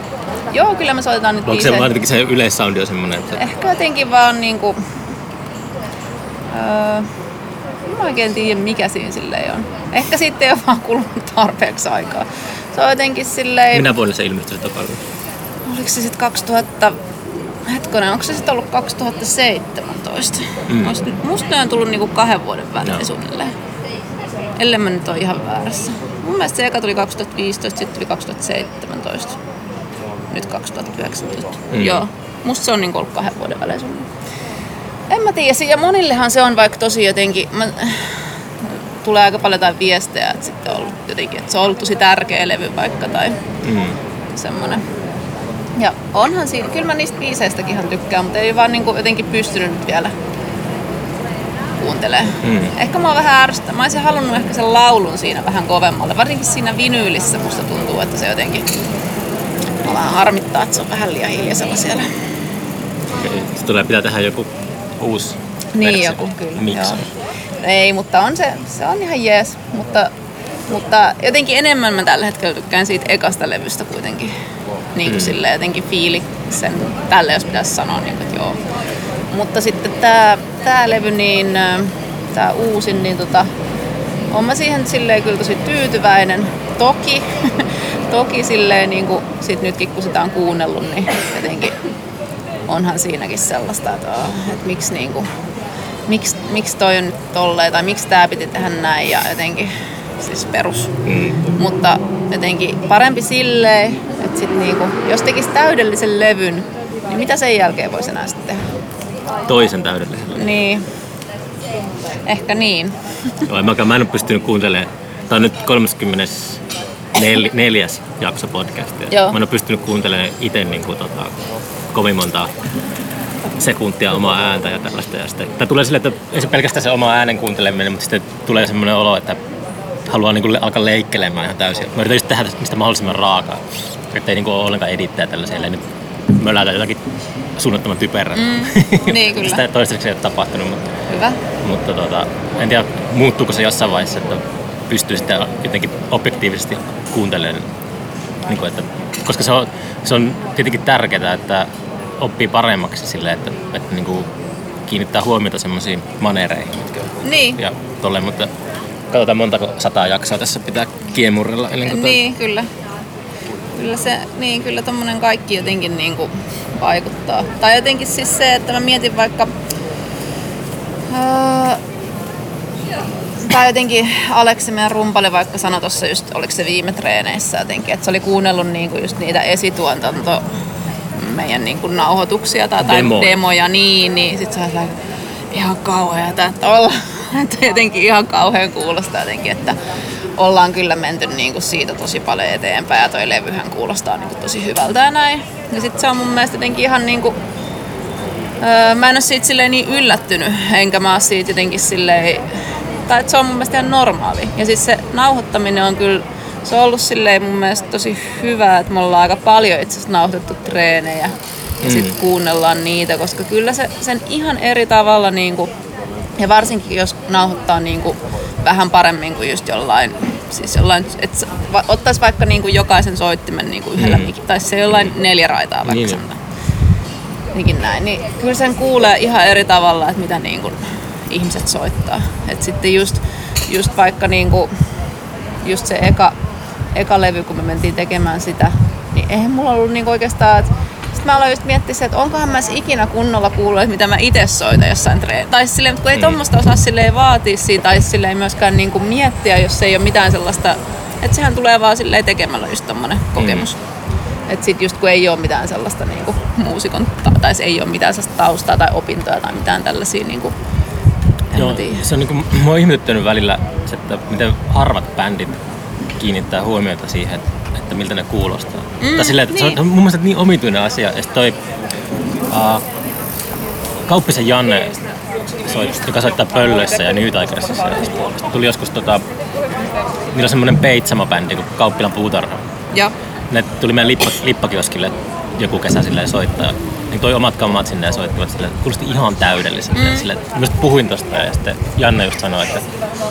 Joo, kyllä me soitetaan nyt Onko se vaan se yleissoundi on semmoinen? Että... Ehkä jotenkin vaan niinku... Öö, mä oikein tiedä mikä siinä silleen on. Ehkä sitten ei ole vaan kulunut tarpeeksi aikaa. Se on jotenkin silleen... Minä vuonna se ilmestyi se toka Oliko se sitten 2000... Hetkonen, onko se sitten ollut 2017? Mm. Musta ne on tullut niinku kahden vuoden välein no. suunnilleen. Ellei mä nyt ole ihan väärässä. Mun mielestä se eka tuli 2015, sitten tuli 2017. Nyt 2019. Mm. Joo. Musta se on niinku ollut kahden vuoden välein suunnilleen. En mä tiedä, ja monillehan se on vaikka tosi jotenkin, mä, tulee aika paljon jotain viestejä, että sitten on ollut jotenkin, että se on ollut tosi tärkeä levy vaikka tai mm. semmoinen. Ja onhan siinä, kyllä mä niistä biiseistäkin ihan tykkään, mutta ei vaan niin kuin jotenkin pystynyt nyt vielä kuuntelemaan. Mm. Ehkä mä oon vähän ärsyttä. Mä olisin halunnut ehkä sen laulun siinä vähän kovemmalle. Varsinkin siinä vinyylissä musta tuntuu, että se jotenkin mä vähän harmittaa, että se on vähän liian hiljaisella siellä. Okei. Se tulee pitää tehdä joku uusi Niin versio. joku, kyllä. Miksi? Ei, mutta on se, se on ihan jees. Mutta, mutta jotenkin enemmän mä tällä hetkellä tykkään siitä ekasta levystä kuitenkin. Niin kuin mm. jotenkin fiiliksen tälle, jos pitäisi sanoa, niin kuin, että joo. Mutta sitten tämä tää levy, niin tämä uusin, niin tota, on mä siihen silleen kyllä tosi tyytyväinen. Toki, toki silleen niin kuin sit nytkin kun sitä on kuunnellut, niin jotenkin onhan siinäkin sellaista, että, että miksi, niin kuin, miksi, miksi toi on nyt tolleen tai miksi tämä piti tehdä näin ja jotenkin siis perus. Mm. Mutta jotenkin parempi silleen, että sit niinku, jos tekisi täydellisen levyn, niin mitä sen jälkeen voisi enää sitten tehdä? Toisen täydellisen levyn. Niin. Ehkä niin. Joo, mä, mä en ole pystynyt kuuntelemaan. Tämä on nyt 34. jakso podcastia. Joo. Mä en ole pystynyt kuuntelemaan itse niin kuin, tota, kovin monta sekuntia omaa ääntä ja tällaista. Ja sitten, tulee sille, että ei se pelkästään se oma äänen kuunteleminen, mutta sitten tulee semmoinen olo, että haluaa niin kuin alkaa leikkelemään ihan täysin. Mä yritän just tehdä niistä mahdollisimman raakaa. Että ei niin kuin ole ollenkaan edittää tällaisia, nyt mölätä jotakin suunnattoman typerää. Mm, niin kyllä. Sitä toistaiseksi ei ole tapahtunut, mutta, Hyvä. mutta tota, en tiedä muuttuuko se jossain vaiheessa, että pystyy sitten jotenkin objektiivisesti kuuntelemaan. Niin kuin, että, koska se on, se on tietenkin tärkeää, että oppii paremmaksi silleen, että, että niin kuin kiinnittää huomiota semmoisiin manereihin. Mitkä, niin. Ja tolleen, mutta katsotaan montako sataa jaksoa tässä pitää kiemurrella. Ennen kuin niin, toi... kyllä. Kyllä se, niin kyllä tommonen kaikki jotenkin niin kuin vaikuttaa. Tai jotenkin siis se, että mä mietin vaikka... Öö, tai jotenkin Aleksi, meidän rumpali, vaikka sanoi tuossa just, oliko se viime treeneissä jotenkin, että se oli kuunnellut niinku just niitä esituotanto meidän niinku nauhoituksia tai, tai Demo. demoja, niin, niin sit se oli ihan kauheata, että olla, että jotenkin ihan kauhean kuulostaa jotenkin, että ollaan kyllä menty niin kuin siitä tosi paljon eteenpäin ja toi levyhän kuulostaa niin kuin tosi hyvältä ja näin. Ja sit se on mun mielestä jotenkin ihan niin kuin, öö, mä en ole siitä silleen niin yllättynyt, enkä mä oon siitä jotenkin silleen, tai että se on mun mielestä ihan normaali. Ja siis se nauhoittaminen on kyllä, se on ollut silleen mun mielestä tosi hyvä, että me ollaan aika paljon itse asiassa nauhoitettu treenejä ja mm. sitten kuunnellaan niitä, koska kyllä se sen ihan eri tavalla niin kuin, ja varsinkin jos nauhoittaa niin kuin vähän paremmin kuin just jollain, siis jollain, että ottaisi vaikka niin kuin jokaisen soittimen niin kuin yhdellä mm. tai se jollain neljä raitaa vaikka niin. Niinkin näin, niin kyllä sen kuulee ihan eri tavalla, että mitä niin kuin ihmiset soittaa. Et sitten just, just vaikka niin kuin, just se eka, eka levy, kun me mentiin tekemään sitä, niin eihän mulla ollut niin oikeastaan, että sitten mä aloin just miettiä että onkohan mä ikinä kunnolla kuullut, mitä mä itse soitan jossain treen. Tai silleen, kun ei mm. tuommoista osaa silleen vaatia siitä, tai silleen myöskään niinku miettiä, jos ei ole mitään sellaista, että sehän tulee vaan silleen tekemällä just tommonen kokemus. Mm. Että sit just kun ei ole mitään sellaista niinku muusikon, tai ei ole mitään sellaista taustaa tai opintoja tai mitään tällaisia niinku, Joo, se on niinku, mä oon ihmetyttänyt välillä, että miten harvat bändit kiinnittää huomiota siihen, että että miltä ne kuulostaa. Mm, tai silleen, että niin. se on mun mielestä niin omituinen asia. Ja toi uh, Kauppisen Janne, soit, joka soittaa pöllöissä ja New Tigersissa tuli joskus tota, niillä on semmoinen peitsama-bändi kuin Kauppilan puutarha. Ja. Ne tuli meidän lippa, lippakioskille joku kesä silleen soittaa niin toi omat kammat sinne ja soittivat sille, kuulosti ihan täydelliseltä. Mm. Sille, mä puhuin tosta ja sitten Janne just sanoi, että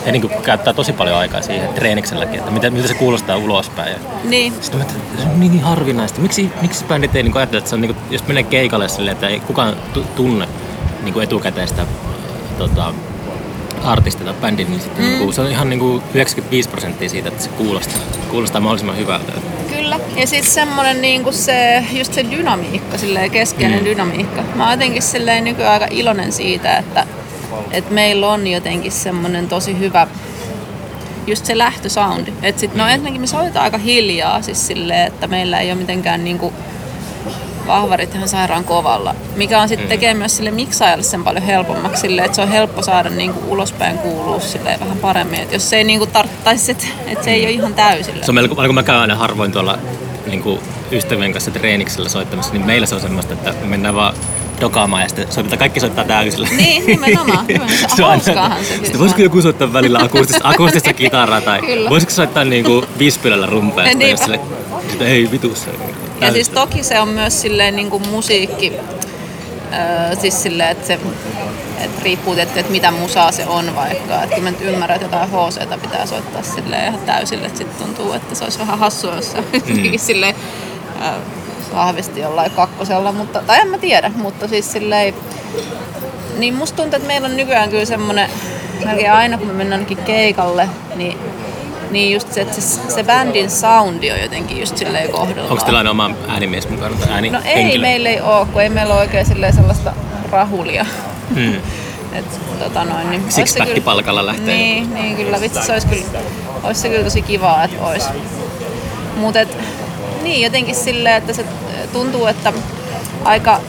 he niin käyttää tosi paljon aikaa siihen treenikselläkin, että mitä, miltä se kuulostaa ulospäin. Ja niin. Sitten mä että se on niin, niin harvinaista. Miksi, miksi bändit ei niin ajattele, että se on niin kuin, jos menee keikalle silleen, että ei kukaan tunne niin etukäteen sitä tota, artisti tai bändi, niin sitten mm. niinku, se on ihan niinku 95 prosenttia siitä, että se kuulostaa, kuulostaa mahdollisimman hyvältä. Kyllä. Ja siis semmonen niinku se, just se dynamiikka, silleen keskeinen mm. dynamiikka. Mä oon jotenkin silleen nykyään aika iloinen siitä, että, että meillä on jotenkin semmonen tosi hyvä just se lähtösoundi. Et sit, no ensinnäkin me soitetaan aika hiljaa, siis silleen, että meillä ei ole mitenkään niinku vahvarit ihan sairaan kovalla, mikä on sitten tekee myös sille miksaajalle sen paljon helpommaksi, sille, että se on helppo saada niinku ulospäin kuulua sille vähän paremmin. Et jos se ei niinku tarttaisi, että et se ei ole ihan täysillä. Se on melko, kun mä käyn aina harvoin tuolla niin kuin ystävien kanssa treeniksellä soittamassa, niin meillä se on semmoista, että me mennään vaan dokaamaan ja sitten soitetaan, kaikki soittaa täysillä. Niin, nimenomaan. se on hauskaahan se. Sitten voisiko joku soittaa välillä akustista, akustista kitaraa tai Kyllä. voisiko soittaa niin kuin vispilöllä rumpea, jos sille, sitten ei. Ja siis toki se on myös silleen niin kuin musiikki, öö, siis silleen, että se että riippuu tietysti, että mitä musaa se on vaikka. Että mä nyt ymmärrän, että jotain HCtä pitää soittaa silleen ihan täysille, että sitten tuntuu, että se olisi vähän hassua, jos se mm. silleen, äh, vahvisti jollain kakkosella, mutta, tai en mä tiedä, mutta siis silleen, niin musta tuntuu, että meillä on nykyään kyllä semmoinen, melkein aina kun me mennään keikalle, niin niin just se, että se, se bändin soundi on jotenkin just silleen kohdalla. Onko teillä aina oma äänimies mukana tai ääni No ei, henkilö? meillä ei ole, kun ei meillä ole oikein silleen sellaista rahulia. Hmm. Et, tota noin, niin Sixpack palkalla lähtee. Niin, niin kyllä. Vitsi, se olisi kyllä, olisi se kyllä tosi kivaa, että olisi. Mutta niin, jotenkin silleen, että se tuntuu, että aika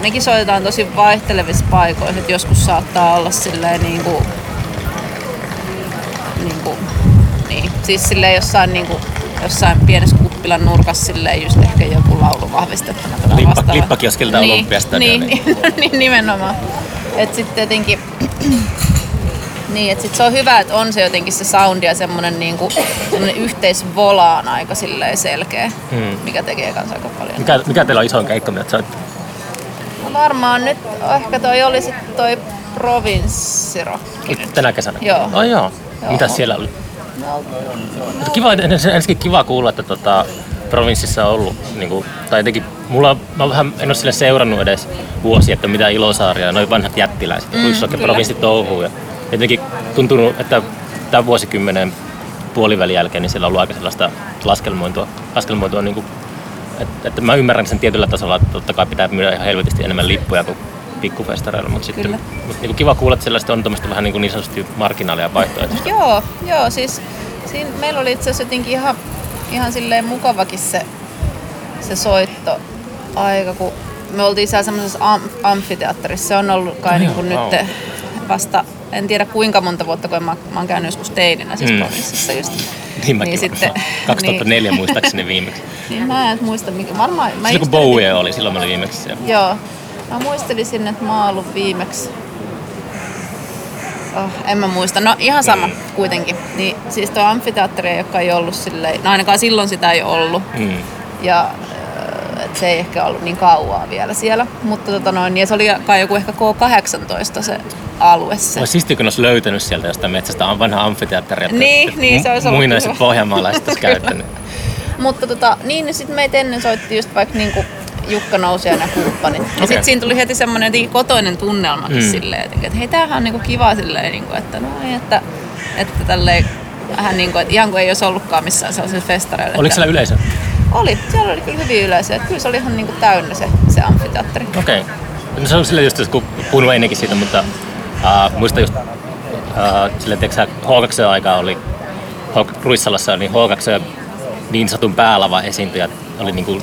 mekin soitetaan tosi vaihtelevissa paikoissa, että joskus saattaa olla silleen niin kuin, niin kuin niin, siis silleen jossain, niin kuin, jossain pienessä kuppilan nurkassa silleen just ehkä joku laulu vahvistettuna. Lippa, lippakioskilta niin, olympiastadion. Niin, niin, niin, nimenomaan. Että sitten jotenkin, niin, että sit se on hyvä, että on se jotenkin se soundi ja semmoinen niinku, yhteisvolaan aika silleen selkeä, hmm. mikä tekee kanssa aika paljon. Mikä, mikä teillä on isoin keikka, mitä sä no varmaan nyt ehkä toi oli sitten toi provinssirokki Tänä kesänä? Joo. Oh, joo. joo. Mitä siellä oli? Mutta kiva, ensinnäkin kiva kuulla, että tota, provinssissa on ollut, niin kuin, tai jotenkin, mulla, mä vähän, en ole sille seurannut edes vuosia, että mitä Ilosaaria, noin vanhat jättiläiset, mm, ja provinssi touhuu. Ja jotenkin tuntunut, että tämän vuosikymmenen puolivälin jälkeen niin siellä on ollut aika sellaista laskelmointua, laskelmointua niin kuin, että, että mä ymmärrän sen tietyllä tasolla, että totta kai pitää myydä ihan helvetisti enemmän lippuja kuin pikkufestareilla, mutta sitten mutta niin kiva kuulla, että sellaista on vähän niin, kuin niin sanotusti marginaalia vaihtoehtoista. Joo, joo, siis siinä meillä oli itse asiassa jotenkin ihan, ihan silleen mukavakin se, se soitto aika, kun me oltiin siellä semmoisessa am- amfiteatterissa. Se on ollut kai no, niin kuin wow. nyt vasta, en tiedä kuinka monta vuotta, kun mä, mä oon käynyt joskus teininä siis mm. provinssissa just. Niin, mäkin niin sitten, 2004 niin. muistaakseni viimeksi. niin mä en muista, mikä, varmaan... Mä silloin kun Bowie oli, silloin mä olin viimeksi siellä. Joo, Mä muistelisin, että mä oon ollut viimeksi Oh, en mä muista. No ihan sama mm. kuitenkin. Niin, siis tuo amfiteatteri, joka ei ollut silleen, no ainakaan silloin sitä ei ollut. Mm. Ja äh, et se ei ehkä ollut niin kauaa vielä siellä. Mutta tota noin, ja se oli kai joku ehkä K18 se alue. Se. Olisi siistiä, kun olisi löytänyt sieltä jostain metsästä on vanha amfiteatteri. Niin, niin se olisi ollut Muinaiset pohjanmaalaiset olisi käyttänyt. Mutta tota, niin, niin sitten meitä ennen soitti just vaikka niinku Jukka nousi ja nämä kumppanit. Okay. Ja sitten siinä tuli heti semmoinen kotoinen tunnelmakin mm. silleen, että hei tämähän on niinku kiva silleen, niinku, että no ei, että, että tälleen vähän niin kuin, että ihan kuin ei olisi ollutkaan missään sellaisessa festareilla. Oliko siellä yleisö? Oli, siellä oli kyllä hyvin yleisö. Että kyllä se oli ihan niin kuin täynnä se, se amfiteatteri. Okei. Okay. No se on silleen just, kun puhunut ennenkin siitä, mutta uh, muista just uh, silleen, että H2-aikaa oli Ruissalassa, niin H2 niin satun päälava esiintyjät oli niin kuin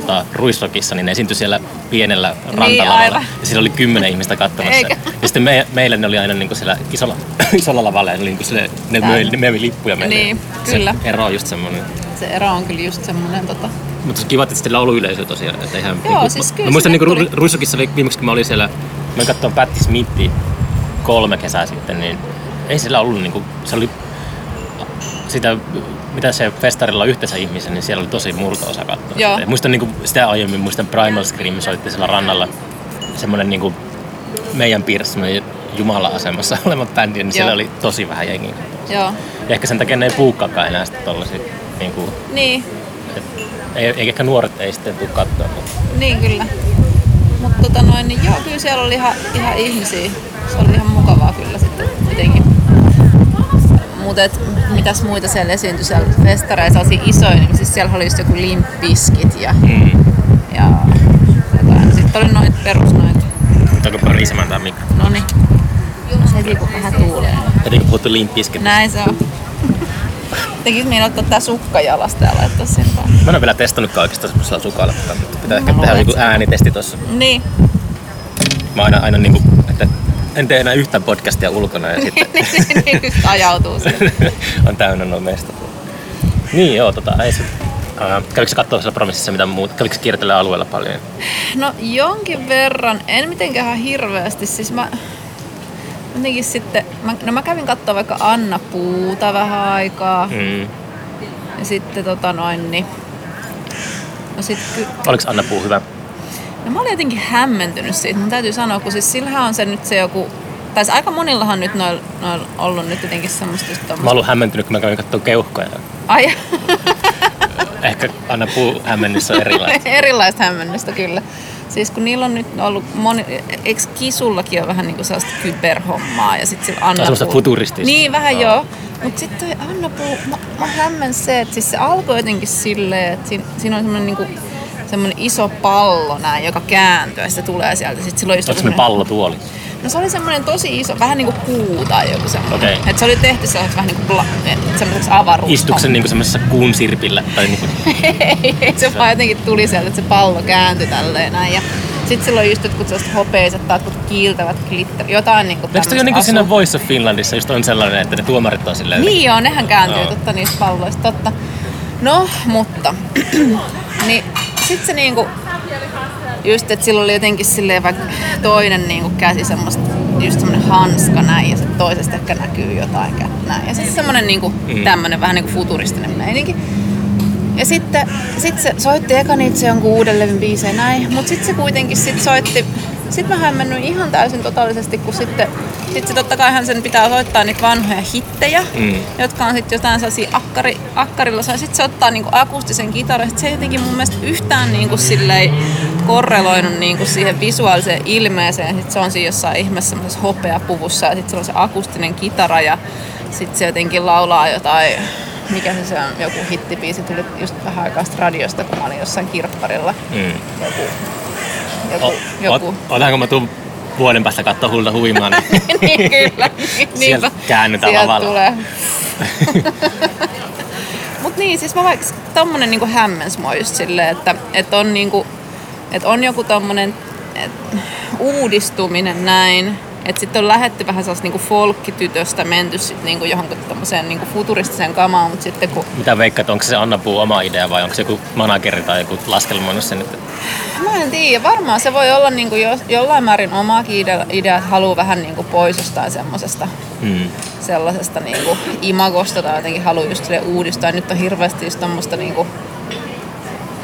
tuota, Ruissokissa, niin ne esiintyi siellä pienellä rantalavalla. Niin, ja siellä oli kymmenen ihmistä katsomassa. Eikä. Ja sitten me, meille ne oli aina niin kuin siellä isolla, isolla lavalla ja ne, niin kuin sille, ne, möi, ne möi lippuja meille. Niin, kyllä. Se ero on just semmoinen. Se ero on kyllä just semmoinen tota... Mutta se kiva, että sitten lauluyleisö tosiaan. Että ihan, Joo, niin siis kyllä mä muistan niin Ruissokissa viimeksi, kun mä olin siellä, mä katsoin Patti Smithi kolme kesää sitten, niin ei sillä ollut niin kuin, se oli sitä mitä se festarilla yhteensä ihmisiä, niin siellä oli tosi murto-osa katsoa. Muistan niin kuin sitä aiemmin, muistan Primal Scream, soitti siellä rannalla semmoinen niin kuin meidän piirissä jumala-asemassa oleva bändi, niin Joo. siellä oli tosi vähän jengiä. Joo. Ja ehkä sen takia ne ei puukkaakaan enää sitten tollasia. Niin. Kuin, niin. Et, ei, ei, ehkä nuoret ei sitten tule katsoa. Mutta. Niin kyllä. Mutta tota noin, niin joo, kyllä siellä oli ihan, ihan ihmisiä. se oli ihan mukavaa kyllä sitten jotenkin. Mutta mitäs muita siellä esiintyi siellä festareissa, sellaisia isoja, niin siis siellä oli just joku limppiskit ja, Mm. ja jotain. Sitten oli noit perus noit, Onko parisemään tää mikro? noni, heti kun vähän tuulee. Heti kun puhuttu limppiskin. Näin se on. Tekis mieli ottaa tää sukka jalasta ja laittaa sen vaan. Mä en ole vielä testannutkaan oikeastaan semmoisella sukalla, mutta pitää ehkä No, tehdä olet joku äänitesti tossa. Niin. Mä aina, aina niinku, en tee enää yhtään podcastia ulkona ja sitten niin just ajautuu siihen. on täynnä noin mestat. Niin joo, tota, ei. Uh, kävikö sä katsomassa promississa mitä muuta? Kävikö sä kiertelemään alueella paljon? No jonkin verran, en mitenkään hirveästi. Siis mä jotenkin sitten, mä, no mä kävin katsoa vaikka Anna Puuta vähän aikaa. Mm. Ja sitten tota noin, niin... No sit ky- Oliko Anna Puu hyvä? No mä olin jotenkin hämmentynyt siitä, mun täytyy sanoa, kun siis sillähän on se nyt se joku... Tai aika monillahan nyt noilla noil ollut nyt jotenkin semmoista just Mä oon tommoista... hämmentynyt, kun mä kävin katsomaan keuhkoja. Ai, Ehkä Anna Puu hämmennyssä on erilaista. erilaista hämmennystä kyllä. Siis kun niillä on nyt ollut moni, eikö Kisullakin ole vähän niinku sellaista kyberhommaa ja sitten sillä Anna Tai semmoista Puu- futuristista. Niin, vähän Joo. joo. Mutta sitten toi Anna Puu, mä, mä hämmän se, että siis se alkoi jotenkin silleen, että siinä, siinä on semmoinen niinku, semmoinen iso pallo näin, joka kääntyy ja se tulee sieltä. Sitten silloin just Onko semmoinen pallotuoli? No se oli semmoinen tosi iso, vähän niinku kuu tai joku semmoinen. Okei. Okay. Et se oli tehty sellaiseksi vähän niinku bla, semmoiseksi avaruus. Istuuko se niinku semmoisessa kuun sirpillä? Tai niinku, ei, se vaan jotenkin tuli sieltä, että se pallo kääntyi tälleen näin. Ja sitten sillä on just jotkut sellaiset hopeiset tai jotkut kiiltävät glitter, jotain niinku Eikö toi niinku siinä Voice of Finlandissa just on sellainen, että ne tuomarit on silleen... Niin joo, nehän kääntyy Joo. totta niistä palloista, totta. No, mutta. niin sit se niinku, just että sillä oli jotenkin silleen vaikka toinen niinku käsi semmoista, just semmonen hanska näin ja sit toisesta ehkä näkyy jotain näin. Ja sitten semmonen niinku Mm. tämmönen vähän niinku futuristinen meininki. Ja sitten sit se soitti eka niitä se jonkun uuden levyn biisejä näin, mutta sitten se kuitenkin sit soitti, sit mä hämmennyin ihan täysin totaalisesti, kun sitten sit se totta kaihan sen pitää soittaa niitä vanhoja hittejä, Mm. jotka on sitten jotain sellaisia akkari, akkarilla. Sitten se ottaa niinku akustisen kitaran. Sit se ei jotenkin mun mielestä yhtään niinku silleen korreloinut niinku siihen visuaaliseen ilmeeseen. Sitten se on siinä jossain ihmeessä semmoisessa hopeapuvussa ja sitten se on se akustinen kitara ja sitten se jotenkin laulaa jotain mikä se, se on, joku hittibiisi tuli just vähän aikaa sitten radiosta, kun mä olin jossain kirpparilla. Mm. Joku, joku, O, joku. ot, otanko mä tuun vuoden päästä katsoa hulta huimaan, niin niin kyllä. Niin, Sieltä käännytään Sieltä lavalla. tulee. Mut niin, siis mä vaikka tommonen niinku hämmens mua just silleen, että, että on niinku, että on joku tommonen et, uudistuminen näin. Että sitten on lähetty vähän sellaista niinku folkkitytöstä menty sit niinku johonkin tommoseen niinku futuristiseen kamaan, mutta sitten kun mitä veikkaat, onko se Anna Puu oma idea vai onko se joku manageri tai joku laskelmoinut sen, että Mä en tiedä, varmaan se voi olla niinku jo, jollain määrin omaakin idea, idea että haluaa vähän niinku pois jostain semmosesta mm. sellaisesta niinku imagosta tai jotenkin haluaa just sille uudistaa. Nyt on hirveästi just tommoista niinku,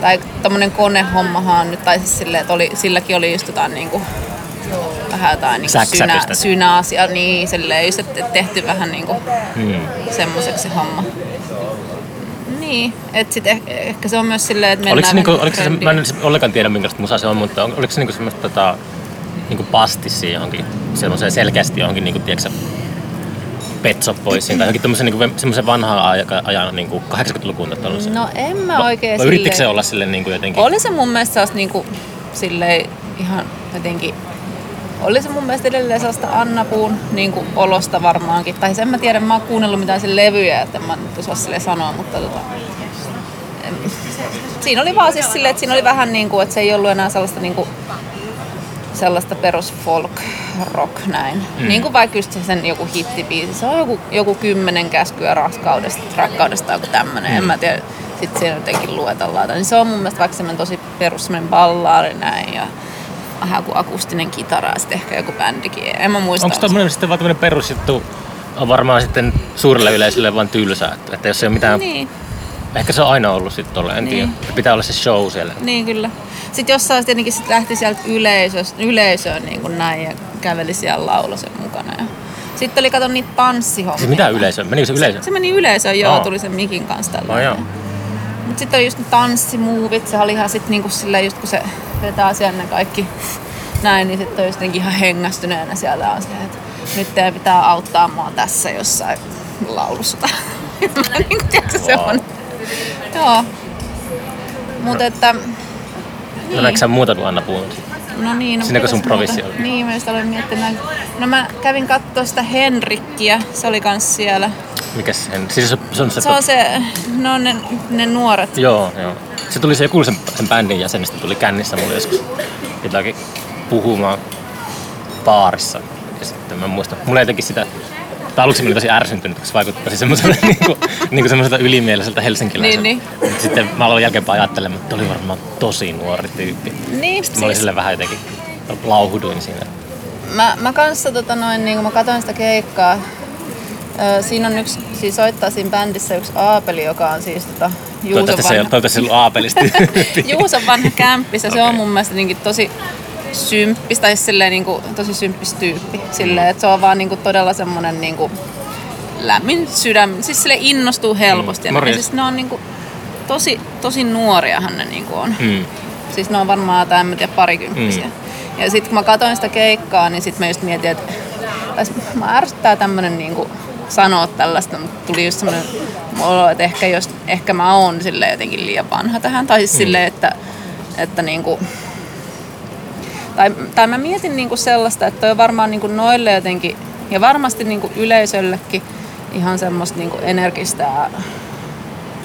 tai tommonen konehommahan nyt, tai siis silleen, että oli, silläkin oli just jotain niinku, vähän jotain niinku synä, synaasia, niin just, että tehty vähän niinku Mm. semmoiseksi se homma. Niin, että sit ehkä, ehkä se on myös silleen, että mennään Oliko se, niinku, oliko se, mä en ollenkaan tiedä minkälaista musaa se on, mutta on, oliko se niinku semmoista tota, niinku pastissia johonkin, semmoiseen selkeästi johonkin, niinku, tiedätkö, Pet Shop Boysiin tai johonkin tämmöisen niinku, semmoisen vanhaan ajan, ajan niinku 80-lukuun tai tollasen. No en mä oikein Vai yrittikö se olla silleen niinku jotenkin? Oli se mun mielestä sellaista niinku, silleen ihan jotenkin... Oli se mun mielestä edelleen sellaista Anna Puun niinku, olosta varmaankin. Tai sen mä tiedän, mä oon kuunnellut mitään sen levyjä, että mä nyt osaa sille sanoa, mutta tota, siinä oli vaan siis silleen, että siinä oli vähän niin kuin, että se ei ollut enää sellaista niin kuin, sellaista perus folk rock näin. Mm. Niin kuin vaikka just sen joku hittibiisi. Se on joku, joku kymmenen käskyä rakkaudesta, rakkaudesta joku tämmönen. Mm. En mä tiedä. Sitten siinä jotenkin luetellaan. Niin se on mun mielestä vaikka semmoinen tosi perus semmoinen ballaari näin. Ja vähän joku akustinen kitara ja sitten ehkä joku bändikin. En mä muista. Onko tommonen sitten vaan tämmönen perusjuttu, on varmaan sitten suurelle yleisölle vaan tylsää, että, että jos ei ole mitään, niin. Ehkä se on aina ollut sitten tolle, en Niin. tiedä. Pitää olla se show siellä. niin kyllä. Sitten jossain tietenkin sit lähti sieltä yleisöstä, yleisöön niin kuin näin ja käveli siellä laulosen mukana. Ja sitten oli kato niitä tanssihommia. Siis mitä yleisö? Menikö se yleisö? Se meni yleisöön, joo, Aa. tuli sen mikin kanssa tällä. Oh, joo. Mut sitten oli just ne tanssimuuvit, se oli ihan sit niinku silleen just kun se vetää siellä ne kaikki näin, niin sitten olisi jotenkin ihan hengästyneenä siellä on se, että nyt teidän pitää auttaa mua tässä jossain laulussa. Mä niin kuin, tiedätkö, se on. Joo. Mutta että... No näetkö sä muuta kuin Anna Puun? No niin, no Siinäkö sun provissio oli? Niin, mä just aloin miettimään. No mä kävin kattoo sitä Henrikkiä, se oli kans siellä. Mikäs sen? Siis se, se on se... Se on se, no ne, ne nuoret. Joo, joo. Se tuli se joku sen, sen bändin jäsenistä tuli kännissä mulle joskus jotakin puhumaan baarissa. Ja sitten mä muistan, mulla ei teki sitä, tai aluksi mä olin tosi ärsyntynyt, koska se vaikutti tosi semmoiselta, niinku, niinku semmoiselta ylimieliseltä helsinkiläiseltä. Niin, Mut Sitten mä aloin jälkeenpäin ajattelemaan, että oli varmaan tosi nuori tyyppi. Niin, Sitten mä olin sille vähän jotenkin, lauhuduin siinä. Mä, mä kanssa tota noin, niin kun mä katsoin sitä keikkaa, siinä on yksi, siis soittaa siinä bändissä yksi Aapeli, joka on siis tota Juuson Toivottavasti vanha, toivottavasti se ollut aapelisti. Juuson vanha kämppis ja se on mun mielestä jotenkin tosi symppis tai silleen niin kuin, tosi symppis tyyppi. Silleen, että se on vaan niin kuin, todella semmonen niin kuin, lämmin sydäm, siis sille innostuu helposti. Mm, Ja siis ne on niin kuin, tosi, tosi nuoriahan ne niin kuin on. mm. Siis ne on varmaan jotain, en tiedä, parikymppisiä. Mm. Ja sitten kun mä katsoin sitä keikkaa, niin sitten mä just mietin, että mä ärsyttää tämmönen niinku sanoa tällaista, mutta tuli just semmoinen olo, että ehkä, jos, ehkä mä oon sille jotenkin liian vanha tähän. Tai siis Mm. silleen, että, että niinku, tai, tai mä mietin niinku sellaista, että toi on varmaan niinku noille jotenkin, ja varmasti niinku yleisöllekin ihan semmoista niinku energistä ja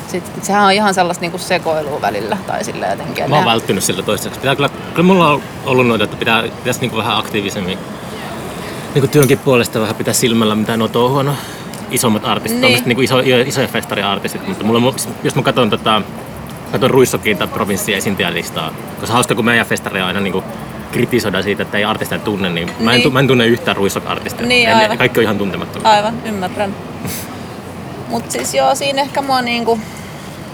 sit, sehän on ihan sellaista niinku sekoilua välillä tai sille jotenkin. Mä oon välttynyt siltä toistaiseksi. Pitää kyllä, kyllä mulla on ollut noita, että pitää, pitäisi niinku vähän aktiivisemmin niinku työnkin puolesta vähän pitää silmällä, mitä nuo touhua no, isommat artistit, Niin. niin. niinku iso, isoja festariartistit. Mutta mulla, on- jos mä katson, tota, katson Ruissokin tai provinssia esiintyjälistaa, koska hauska kun meidän festaria aina niinku kritisoidaan siitä, että ei artisteja tunne, niin, mä, en, Niin. mä en tunne yhtään Ruissok-artistia. Niin, ne- aivan. kaikki on ihan tuntemattomia. Aivan, ymmärrän. Mut siis joo, siinä ehkä mua niinku,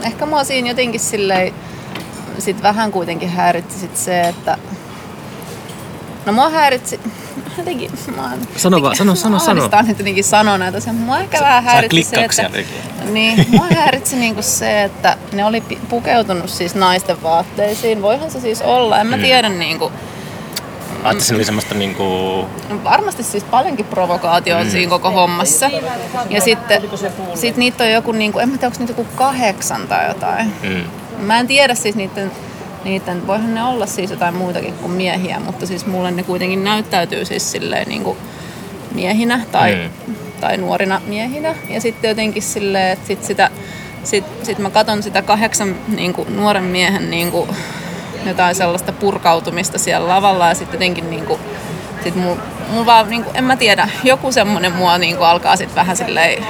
ehkä mua siinä jotenkin silleen, sit vähän kuitenkin häiritsi sit se, että No mua häiritsi, jotenkin, mua, Sano vaan, sano, sano, sano. nyt jotenkin sanoa näitä, se mua ehkä vähän Sä häiritsi se, että, niin, mua häiritsi niinku se, että ne oli pukeutunut siis naisten vaatteisiin. Voihan se siis olla, en mä Mm. tiedä niinku, Ajattelin, että siinä oli semmoista niinku... No varmasti siis paljonkin provokaatioa mm. siinä koko hommassa. Ja sitten sit niitä on joku, niinku, en mä tiedä, onko niitä joku kahdeksan tai jotain. Mm. Mä en tiedä siis niiden, niiden, voihan ne olla siis jotain muutakin kuin miehiä, mutta siis mulle ne kuitenkin näyttäytyy siis silleen niinku miehinä tai, Mm. tai nuorina miehinä. Ja sitten jotenkin silleen, että sit sitä, sit, sit mä katon sitä kahdeksan niinku, nuoren miehen niinku, jotain sellaista purkautumista siellä lavalla ja sitten jotenkin niinku, sit mul, mul vaan, niinku, en mä tiedä, joku semmonen mua niinku alkaa sitten vähän silleen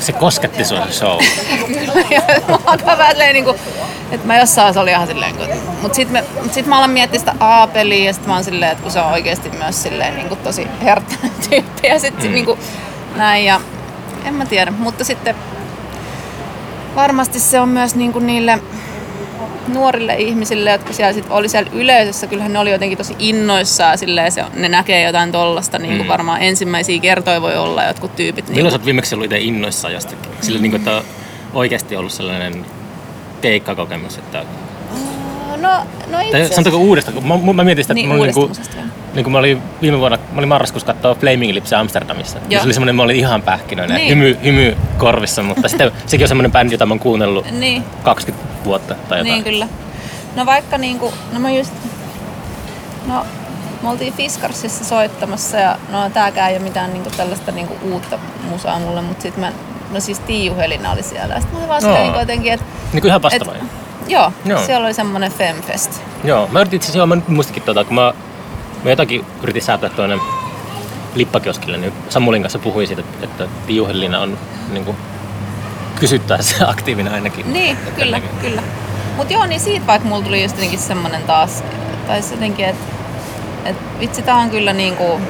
Se kosketti se show. Mä alkaa vähän silleen niinku, että mä jossain se oli ihan silleen, kun, mut sit, me, mut sit mä alan miettiä sitä A-peliä ja sit mä oon silleen, että kun se on oikeesti myös silleen niinku tosi herttäinen tyyppi ja sit mm. niinku näin ja en mä tiedä, mutta sitten varmasti se on myös niinku niille nuorille ihmisille, jotka siellä sit oli siellä yleisössä, kyllähän ne oli jotenkin tosi innoissaan silleen, se, ne näkee jotain tollasta, niin kuin Mm. varmaan ensimmäisiä kertoja voi olla jotkut tyypit. Milloin Niin sä oot viimeksi ollut itse innoissaan jostakin? Sillä niin kuin, että on oikeasti ollut sellainen keikkakokemus, että... no, no itse asiassa- sanotaanko uudesta, kun mä, mä mietin sitä, että Niin, uudesta niin joo. Niin kuin mä olin viime vuonna, mä olin marraskuussa katsoa Flaming Lips Amsterdamissa. Ja Joo. se oli semmoinen, mä olin ihan pähkinöinen, Niin. hymy, hymy korvissa, mutta sitten sekin on semmoinen bändi, jota mä oon kuunnellut Niin, 20 vuotta tai jotain. niin kyllä. No vaikka niinku, no mä just, no me oltiin Fiskarsissa soittamassa ja no tääkään ei ole mitään niinku tällaista niinku uutta musaa mulle, mutta sit mä, no siis Tiiu Helina oli siellä ja sit mä olin vaan Joo. silleen niinku jotenkin, että Niin kuin ihan et, vastaava. joo, Joo. siellä oli semmonen Femfest. Joo, mä yritin itse asiassa, joo, mä nyt muistakin tuota, kun mä, mä jotakin yritin säätää tuonne lippakioskille, niin Samulin kanssa puhuin siitä, että, Helina on niin kuin, kysyttäessä aktiivinen ainakin. Niin, Että kyllä, näkee. kyllä. Mut joo, niin siitä vaikka mulla tuli just jotenkin semmonen taas, tai jotenkin, että et vitsi tää on kyllä niinku,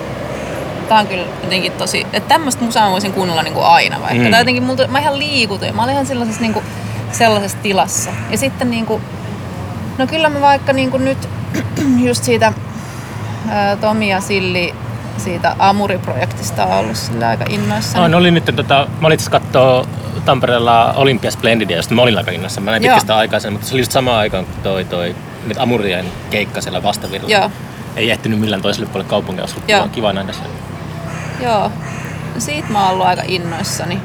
tää on kyllä jotenkin tosi, että tämmöstä musaa mä voisin kuunnella niinku aina vaikka. Mm. Tai jotenkin mulla, mä ihan liikutin, mä olin ihan sellaisessa, niinku, sellaisessa tilassa. Ja sitten niinku, no kyllä mä vaikka niinku nyt just siitä Tomi ja Silli siitä Amuri-projektista on ollut sillä aika innoissani. No, ne oli nyt, tota, mä olin kattoo Tampereella Olympia Splendidia, josta mä olin aika innossa. Mä näin pitkästä aikaa sen, mutta se oli just samaan aikaan kuin toi, toi nyt Amurien keikka siellä vastavirralla. Joo. ei ehtinyt millään toiselle puolelle kaupunkia, olisi ollut kiva, kiva nähdä se. Joo. No siitä mä oon ollut aika innoissani.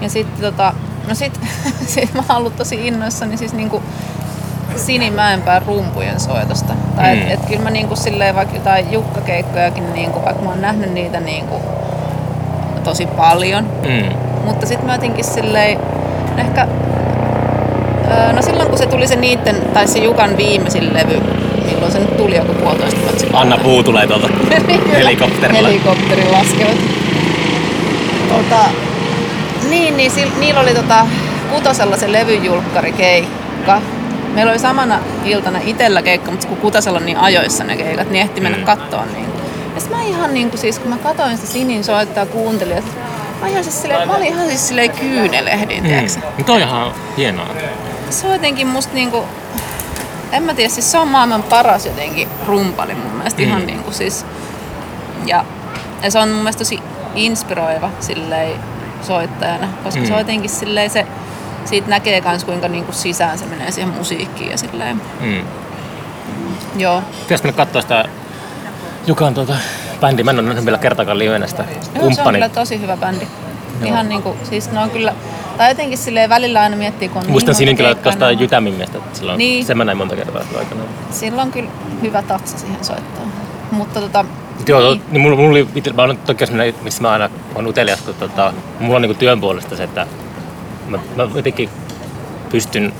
Ja sitten tota, no sit, sit mä oon ollut tosi innoissani siis niinku Sinimäenpään rumpujen soitosta. Tai Mm. et, et kyllä mä niinku silleen vaikka jotain jukkakeikkojakin, niinku, vaikka mä oon nähnyt niitä niinku tosi paljon, Mm. mutta sitten mä jotenkin silleen, ehkä, öö, no silloin kun se tuli se niitten, tai se Jukan viimeisin levy, milloin se nyt tuli joku puolitoista vuotta sitten. Anna Puu tulee tuolta helikopterilla. Helikopterin laskevat. Tota, niin, niin niillä oli tota, Kutosella se levyjulkkarikeikka. Meillä oli samana iltana itellä keikka, mutta kun Kutosella on niin ajoissa ne keikat, niin ehti mennä Mm. mm. kattoon. Niin. Ja mä ihan niin kuin, siis, kun mä katsoin sitä Sinin soittaa ja kuuntelin, että mä, ihan siis silleen, mä olin ihan siis silleen kyynelehdin, mm. Mm. No toi on ihan hienoa. Se on jotenkin musta niinku, en mä tiedä, siis se on maailman paras jotenkin rumpali mun mielestä Mm. mm. ihan niinku siis. Ja, ja se on mun mielestä tosi inspiroiva silleen soittajana, koska Mm. mm. se on jotenkin silleen se, siitä näkee kans kuinka niinku sisään se menee siihen musiikkiin ja silleen. Mm. Joo. Pitäis mennä katsoa sitä Jukan tuota bändi. Mä en ole nähnyt vielä kertaakaan livenä sitä Joo, se on kyllä tosi hyvä bändi. Joo. Ihan niinku, siis ne on kyllä, tai jotenkin silleen välillä aina miettii, kun on Muistan niin monta kyllä tuosta ne on- Jytämin miestä. että Silloin, Niin. Sen mä näin monta kertaa silloin aikana. Sillä on kyllä hyvä tatsa siihen soittaa. Mutta tota, Joo, niin. niin. mulla, mulla oli, mä olen toki missä mä aina olen utelias, kun tota, mulla on niinku työn puolesta se, että mä, mä jotenkin pystyn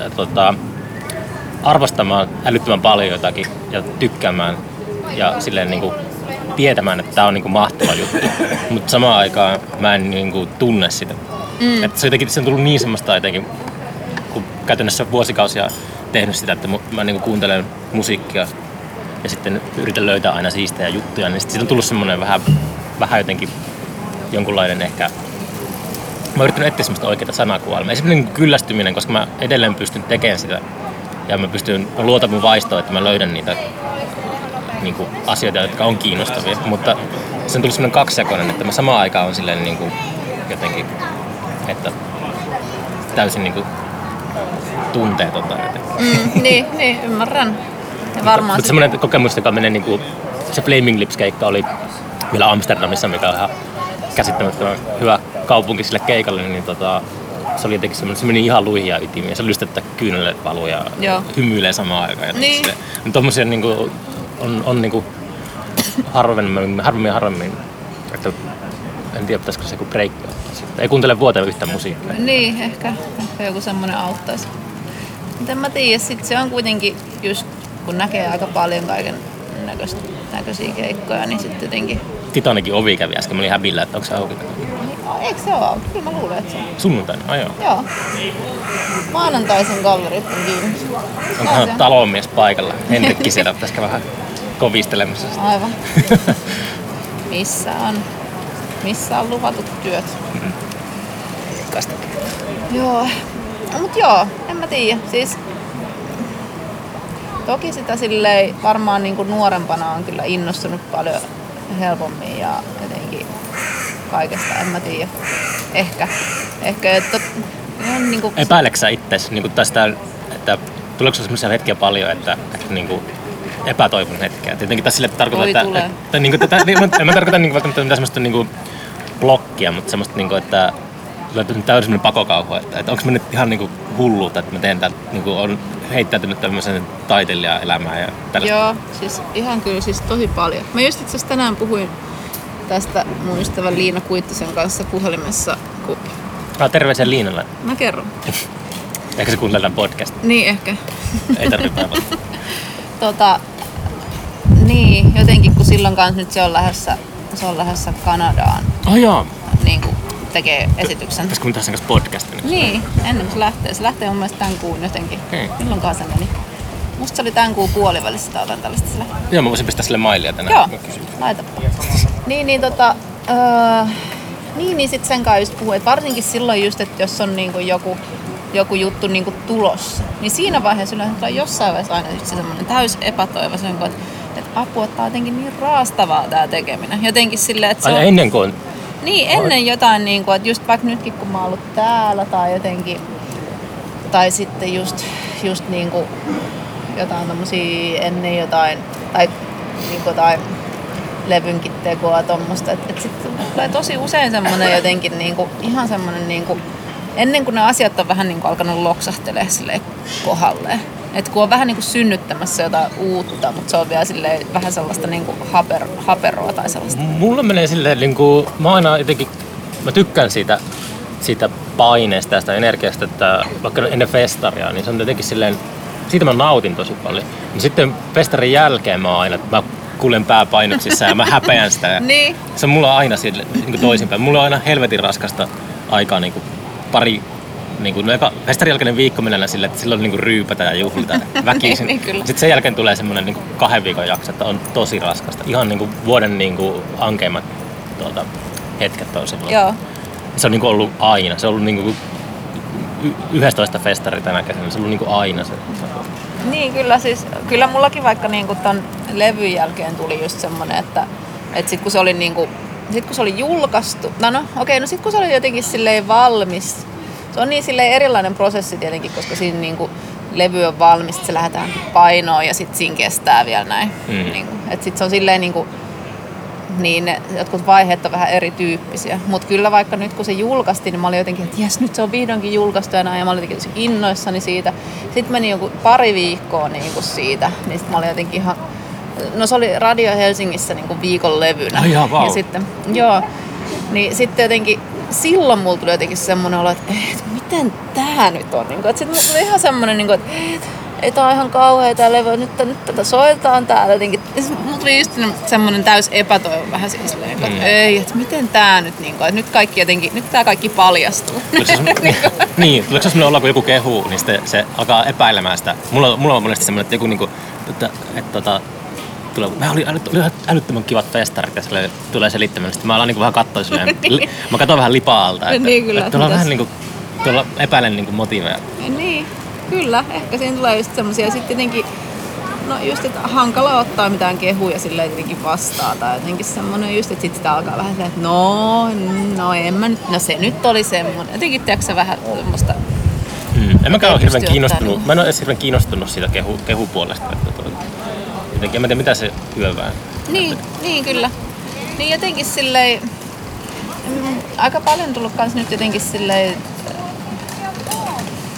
äh, tota, arvostamaan älyttömän paljon jotakin ja tykkäämään ja silleen niinku tietämään, että tämä on niinku mahtava juttu. Mutta samaan aikaan mä en niinku tunne sitä. Mm. Että se, jotenkin, se on tullut niin semmoista jotenkin, kun käytännössä vuosikausia tehnyt sitä, että mä niinku kuuntelen musiikkia ja sitten yritän löytää aina siistejä juttuja, niin sitten siitä on tullut semmoinen vähän, vähän jotenkin jonkunlainen ehkä... Mä oon yrittänyt etsiä semmoista oikeaa sanakuvailmaa. Ei semmoinen niin kyllästyminen, koska mä edelleen pystyn tekemään sitä. Ja mä pystyn, mä luotan mun vaistoon, että mä löydän niitä niin kuin, asioita, jotka on kiinnostavia. Mutta se on tullut semmoinen kaksijakoinen, että mä samaan aikaan on silleen niin kuin, jotenkin, että täysin niin kuin, tunteetonta jotenkin. Mm, niin, niin, ymmärrän. Ja varmaan Mutta semmoinen kokemus, joka menee niinku, se Flaming Lips-keikka oli vielä Amsterdamissa, mikä on ihan käsittämättömän hyvä kaupunki sille keikalle, niin tota, se oli jotenkin semmoinen, se meni ihan luihin ja ytimiin. Ja se oli just, että kyyneleet valuu ja Joo. hymyilee samaan aikaan. Niin. sille- niin tommosia niinku, on, on niinku harvemmin, harvemmin, harvemmin, että en tiedä, pitäisikö se joku break siitä. Ei kuuntele vuoteen yhtä musiikkia. Niin, ehkä, ehkä joku semmoinen auttaisi. Mutta en mä tiedä, sit se on kuitenkin just, kun näkee aika paljon kaiken näköisiä keikkoja, niin sitten jotenkin... Titanikin ovi kävi äsken, mä olin häbillä, että onko se auki. Niin, eikö se ole auki? Kyllä mä luulen, että se on. Sunnuntaina, ai joo. Joo. Maanantaisin gallerit on kiinni. Onkohan se. talonmies paikalla? Henrikki siellä pitäisikö vähän kovistelemassa. sitä. Aivan. Missä on, missä on luvatut työt? Tästä. Joo. No, mut joo, en mä tiedä. Siis toki sitä silleen varmaan niinku nuorempana on kyllä innostunut paljon helpommin ja kaikesta, en mä tiedä. Ehkä. Ehkä, että on niinku, Epäileksä sä itse niin tästä, että tuleeko sellaisia hetkiä paljon, että, että niin kuin epätoivon hetkeä? Tietenkin tässä sille tarkoitan, Voi että, tulee. että, niin kuin, tätä, niin, en mä tarkoita niin kuin, välttämättä mitään semmoista niin kuin blokkia, mutta semmoista, niin kuin, että tulee täysin semmoinen pakokauhu, että, että onko mä nyt ihan niin kuin hulluutta, että mä teen täältä, niin kuin on heittäytynyt tämmöisen taiteilijan elämään ja tällaista. Joo, siis ihan kyllä siis tosi paljon. Mä just itse asiassa tänään puhuin tästä mun ystävän Liina Kuittisen kanssa puhelimessa, kun Ah, terveisiä Liinalle. mä kerron. Ehkä se kuuntelee tämän podcast. Niin ehkä. Ei tarvitse päivää. Tota, niin, jotenkin kun silloin kanssa nyt se on lähdössä, se on lähdössä Kanadaan Oh joo. niin kuin tekee esityksen. Pitäisikö me tehdä sen kanssa podcastin? Niin, ennen kuin se lähtee. Se lähtee mun mielestä tämän kuun jotenkin. Okei. Milloinkaan se meni? Musta se oli tämän kuun puolivälissä tai jotain tällaista lähti. Joo, mä voisin pistää sille mailia tänään. Joo, laitapa. Niin, niin tota... Öö, niin, niin sit sen kanssa just puhuin, että varsinkin silloin just, että jos on niinku joku, joku juttu niinku tulossa, niin siinä vaiheessa yleensä tulee jossain vaiheessa aina just se semmoinen täys epätoivo, sen kun, että, että apua, että tää on jotenkin niin raastavaa tää tekeminen. Jotenkin silleen, että se on, Ai ennen kuin on niin, ennen jotain, niin kuin, että just vaikka nytkin kun mä oon ollut täällä tai jotenkin, tai sitten just, just niin kuin jotain tommosia ennen jotain tai niinku jotain levynkin tekoa tuommoista. Että et sitten tulee tosi usein semmoinen jotenkin niinku, ihan semmoinen niinku, ennen kuin ne asiat on vähän niinku alkanut loksahtelee sille kohdalleen. Et kun on vähän niinku synnyttämässä jotain uutta, mutta se on vielä silleen, vähän sellaista niinku haper, haperoa tai sellaista. Mulla menee silleen, niin kuin, mä aina jotenkin, mä tykkään siitä, siitä paineesta ja sitä energiasta, että vaikka ennen festaria, niin se on jotenkin silleen, siitä mä nautin tosi paljon. Niin sitten festarin jälkeen mä aina, mä kuljen pääpainoksissa ja mä häpeän sitä. Ja Niin. Se on mulla aina sille, niin kuin toisinpäin. Mulla on aina helvetin raskasta aikaa niin kuin pari niin kuin, no eka, festarin jälkeinen viikko mennään sille, että silloin niin kuin ryypätä ja juhlita väkisin. Niin, kyllä. Sitten sen jälkeen tulee semmoinen niin kuin kahden viikon jakso, että on tosi raskasta. Ihan niin kuin vuoden niin kuin ankeimmat tuota, hetket on silloin. Joo. Se on niin kuin ollut aina. Se on ollut niin kuin 11 festari tänä kesänä. Se on niin kuin aina se. Niin, kyllä siis, kyllä mullakin vaikka niinku ton levyn jälkeen tuli just semmonen, että, että sit kun se oli niinku, sit kun se oli julkaistu, no no okei, okay, no sit kun se oli jotenkin silleen valmis, se on niin silleen erilainen prosessi tietenkin, koska siinä niinku levy on valmis, se lähdetään painoon ja sit siinä kestää vielä näin. Mm. Niinku, et sit se on silleen niinku, niin ne jotkut vaiheet on vähän erityyppisiä. Mutta kyllä vaikka nyt kun se julkaistiin, niin mä olin jotenkin, että jes, nyt se on vihdoinkin julkaistu ja näin. Ja mä olin jotenkin innoissani siitä. Sitten meni joku pari viikkoa niin kuin siitä, niin sitten mä olin jotenkin ihan... No se oli Radio Helsingissä niin kuin viikon levynä. Ai jaa, vau. Ja sitten, joo. Niin sitten jotenkin, silloin mulla tuli jotenkin semmoinen olo, että, et, miten tää nyt on? Niin kuin, että sitten mulla tuli ihan semmoinen, niin kuin, että et, ei tää on ihan kauhea tää levy, nyt, nyt tätä soitetaan täällä jotenkin. Sit mulla tuli just semmoinen täys epätoivo vähän siis, että Mm. ei, että miten tää nyt, niin kuin, että nyt kaikki jotenkin, nyt tää kaikki paljastuu. Tuleeko se semmoinen- niin, tuleeko se semmoinen olla, kun joku kehuu, niin sitten se alkaa epäilemään sitä. Mulla, mulla on monesti semmoinen, että joku niinku, että, että, tota, tulee, mä oli, oli älyttömän kivat festarit ja sille tulee selittämään. Sitten mä alan niinku vähän katsoa silleen, li, mä katson vähän lipaalta. Että, Niin, kyllä, Että tuolla vähän niinku, tuolla epäilen niinku motiiveja. Niin, kyllä. Ehkä siinä tulee just semmosia. Sitten jotenkin, no just, että hankala ottaa mitään kehuja silleen jotenkin vastaan. Tai jotenkin semmonen just, että sit sitä alkaa vähän silleen, että no, no en mä nyt, no se nyt oli semmonen. Jotenkin tiedätkö vähän semmoista, Mm. En mäkään ole hirveän kiinnostunut, ottaa mä en ole edes hirveän kiinnostunut siitä kehu, kehupuolesta. Että toi, jotenkin, en mä tiedä mitä se hyövää. niin, niin kyllä. Niin jotenkin silleen, mm, aika paljon tullut kans nyt jotenkin silleen,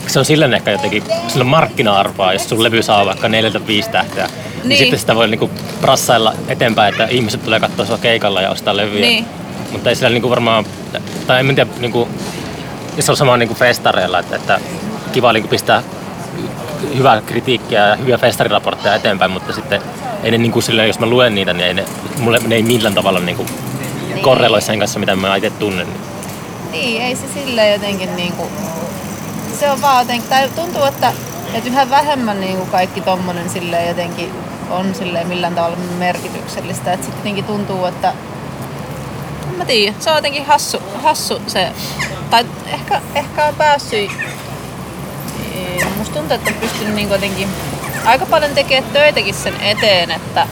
se on silleen ehkä jotenkin, sillä on markkina-arvoa, jos sun levy saa vaikka 4-5 tähteä. Niin. Niin. sitten sitä voi niinku prassailla eteenpäin, että ihmiset tulee katsoa sua keikalla ja ostaa levyjä. Niin. Mutta ei sillä niinku varmaan, tai en tiedä, niinku, se on sama niinku festareilla, että, että kiva niinku pistää hyvää kritiikkiä ja hyviä festariraportteja eteenpäin, mutta sitten ei ne niinku silleen, jos mä luen niitä, niin ei ne, mulle ne ei millään tavalla niinku Niin. korreloi sen kanssa, mitä mä itse tunnen. Niin, ei se silleen jotenkin niinku... Se on vaan jotenkin... Tai tuntuu, että, että yhä vähemmän niinku kaikki tommonen silleen jotenkin on silleen millään tavalla merkityksellistä. Että sitten jotenkin tuntuu, että... En mä tiedä, se on jotenkin hassu, hassu se... Tai ehkä, ehkä on päässyt... Musta tuntuu, että on pystynyt niinku jotenkin aika paljon tekemään töitäkin sen eteen, että,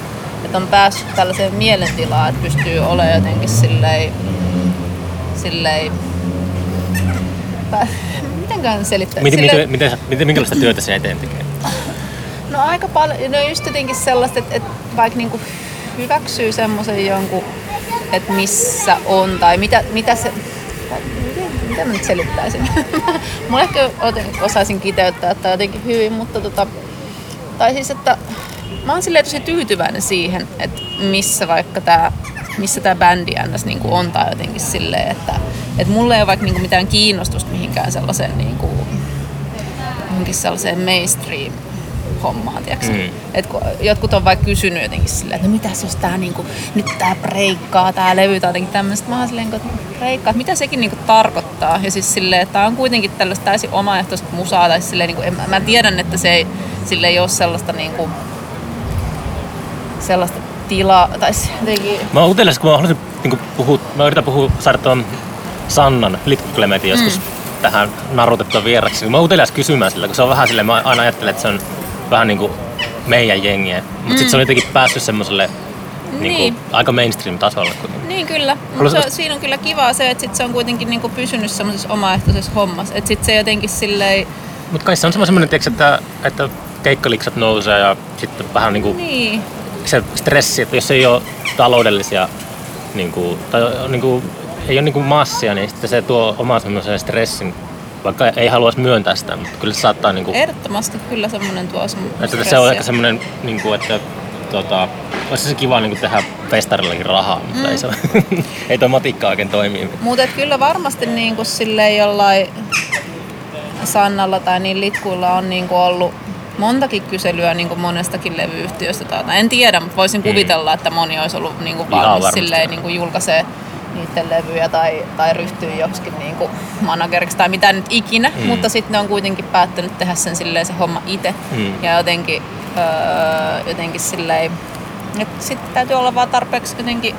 että on päässyt tällaiseen mielentilaan, että pystyy olemaan jotenkin silleen silleen... Mitenkään selittää? Miten, Silleen- miten, miten, minkälaista työtä se eteen tekee? No aika paljon, no just jotenkin sellaista, että, että vaikka niinku hyväksyy semmoisen jonkun, että missä on tai mitä, mitä se... miten mä nyt selittäisin? Mulla ehkä osaisin kiteyttää tai jotenkin hyvin, mutta tota... Tai siis, että mä oon silleen tosi tyytyväinen siihen, että missä vaikka tää missä tämä bändi ns. Niin on tai jotenkin silleen, että, että mulla ei ole vaikka niinku mitään kiinnostusta mihinkään sellaiseen niinku, johonkin sellaiseen mainstream hommaan, tiiäks? Mm. Mm. Et kun jotkut on vaikka kysynyt jotenkin silleen, että no mitäs jos tää niinku, nyt tää breikkaa, tää levy tai jotenkin tämmöistä. Mä oon silleen, että breikkaa, että mitä sekin niinku tarkoittaa. Ja siis silleen, että tää on kuitenkin tällaista täysin omaehtoista musaa, tai silleen, niinku, en, mä tiedän, että se ei, sille ei ole sellaista niinku, sellaista tilaa, tai jotenkin, Mä oon utelias, kun mä haluaisin niin puhua, mä yritän puhua, saada tuon Sannan, Litkuklementin joskus mm. tähän narutettua vieraksi. Mä oon utelias kysymään sillä, kun se on vähän silleen, mä aina ajattelen, että se on vähän niinku meidän jengiä. Mutta mm. sitten se on jotenkin päässyt semmoselle niinku, Niin. aika mainstream-tasolle kuitenkin. Niin kyllä, Haluaisin mutta siinä on kyllä kivaa se, että sit se on kuitenkin niinku pysynyt semmoisessa omaehtoisessa hommassa. Että sit se jotenkin silleen, Mutta kai se on semmoinen, tiiäks, että, että keikkaliksat nousee ja sitten vähän niinku niin, se stressi, että jos ei ole taloudellisia, niin kuin, tai niin kuin, ei ole niin kuin massia, niin sitten se tuo oman semmoisen stressin, vaikka ei haluaisi myöntää sitä, mutta kyllä se saattaa niin kuin, Ehdottomasti kyllä semmoinen tuo sun että se on ehkä semmoinen, niin kuin, että tota, olisi se kiva niin kuin tehdä festarillakin rahaa, mutta mm. ei, se, ei tuo matikka oikein toimi. Mutta kyllä varmasti niin kuin silleen jollain Sannalla tai niin litkuilla on niin kuin ollut montakin kyselyä niin kuin monestakin levyyhtiöstä. Tai, en tiedä, mutta voisin mm. kuvitella, että moni olisi ollut niin kuin valmis silleen, niin kuin julkaisee niiden levyjä tai, tai ryhtyy joksikin niin kuin manageriksi tai mitä nyt ikinä, mm. mutta sitten ne on kuitenkin päättänyt tehdä sen silleen se homma itse mm. ja jotenkin, öö, jotenkin silleen, sitten täytyy olla vaan tarpeeksi jotenkin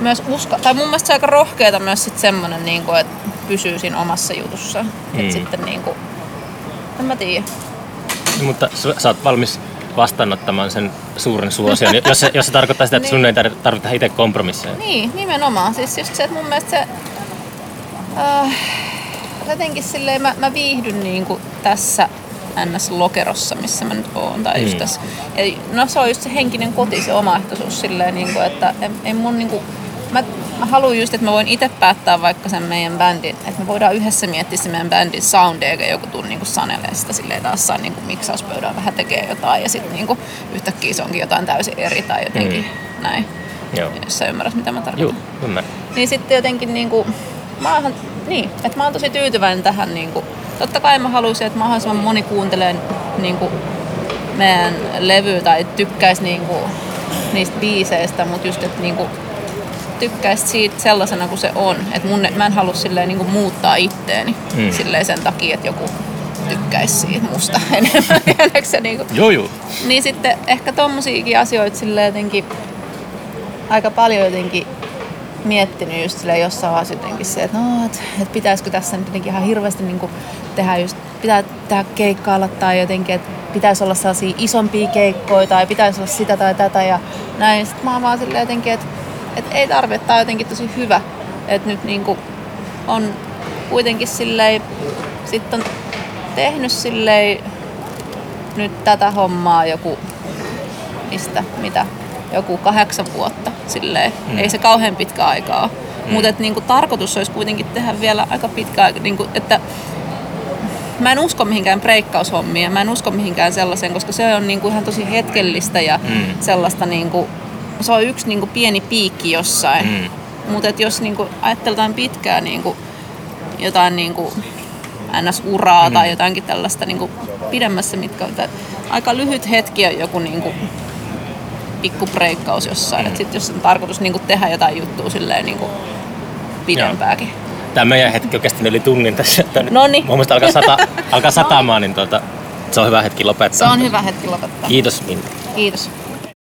myös uska, tai mun mielestä se on aika rohkeeta myös sit semmonen, niin kuin, että pysyy siinä omassa jutussa. Mm. Että sitten niin kuin, en mä tiedä. Mutta sä oot valmis vastaanottamaan sen suuren suosion, jos se, jos se tarkoittaa sitä, että sun niin. ei tarvita itse kompromisseja. Niin, nimenomaan. Siis just se, että mun mielestä se... Äh, jotenkin silleen mä, mä viihdyn niin kuin tässä NS-lokerossa, missä mä nyt oon. Tai just mm. tässä. Ja, no se on just se henkinen koti, se omaehtoisuus silleen, niin kuin, että ei, ei mun niin kuin, mä, haluan just, että mä voin itse päättää vaikka sen meidän bändin, että me voidaan yhdessä miettiä se meidän bändin soundia, eikä joku tuu niinku sanelee sitä silleen taas saa niinku miksauspöydän vähän tekee jotain ja sitten niinku yhtäkkiä se onkin jotain täysin eri tai jotenkin mm. näin. Joo. Jos sä ymmärrät, mitä mä tarkoitan. Joo, ymmärrän. Niin sitten jotenkin niinku, mä oon, niin, että mä oon tosi tyytyväinen tähän niinku, totta kai mä haluaisin, että mahdollisimman moni kuuntelee niinku meidän levyä tai tykkäisi niinku niistä biiseistä, mutta just, että niinku, tykkäisi siitä sellaisena kuin se on. Että mun, mä en halua silleen niin kuin muuttaa itteeni mm. silleen sen takia, että joku tykkäisi siitä musta enemmän. niin kuin. Joo, joo. Niin sitten ehkä tommosiakin asioita silleen jotenkin aika paljon jotenkin miettinyt just silleen jossain vaiheessa jotenkin se, että no, et, et pitäisikö tässä nyt jotenkin ihan hirveästi niin kuin tehdä just, pitää tehdä keikkailla tai jotenkin, että pitäisi olla sellaisia isompia keikkoja tai pitäisi olla sitä tai tätä ja näin. Sitten mä oon vaan silleen jotenkin, että et ei tarvitse, tää on jotenkin tosi hyvä. Että nyt niinku on kuitenkin silleen, sit on tehnyt silleen nyt tätä hommaa joku, mistä, mitä, joku kahdeksan vuotta silleen. Mm. Ei se kauhean pitkä aikaa Mm. Mutta niinku, tarkoitus olisi kuitenkin tehdä vielä aika pitkä aika, niinku, että mä en usko mihinkään breikkaushommiin mä en usko mihinkään sellaiseen, koska se on niinku ihan tosi hetkellistä ja mm. sellaista niinku, se on yksi niin kuin, pieni piikki jossain. Mm. Mutta jos niin kuin, ajatellaan pitkää niin kuin, jotain niin kuin, NS-uraa mm. tai jotainkin tällaista niin kuin, pidemmässä, mitkä on aika lyhyt hetki on joku niin kuin, pikku breikkaus jossain. Mm. Sitten jos on tarkoitus niin kuin, tehdä jotain juttua silleen niin kuin, pidempääkin. Joo. Tämä meidän hetki on kestänyt yli tunnin tässä. No niin. Mun mielestä alkaa, sata, alkaa satamaan, niin tuota, se on hyvä hetki lopettaa. Se on hyvä hetki lopettaa. Kiitos Minna. Kiitos.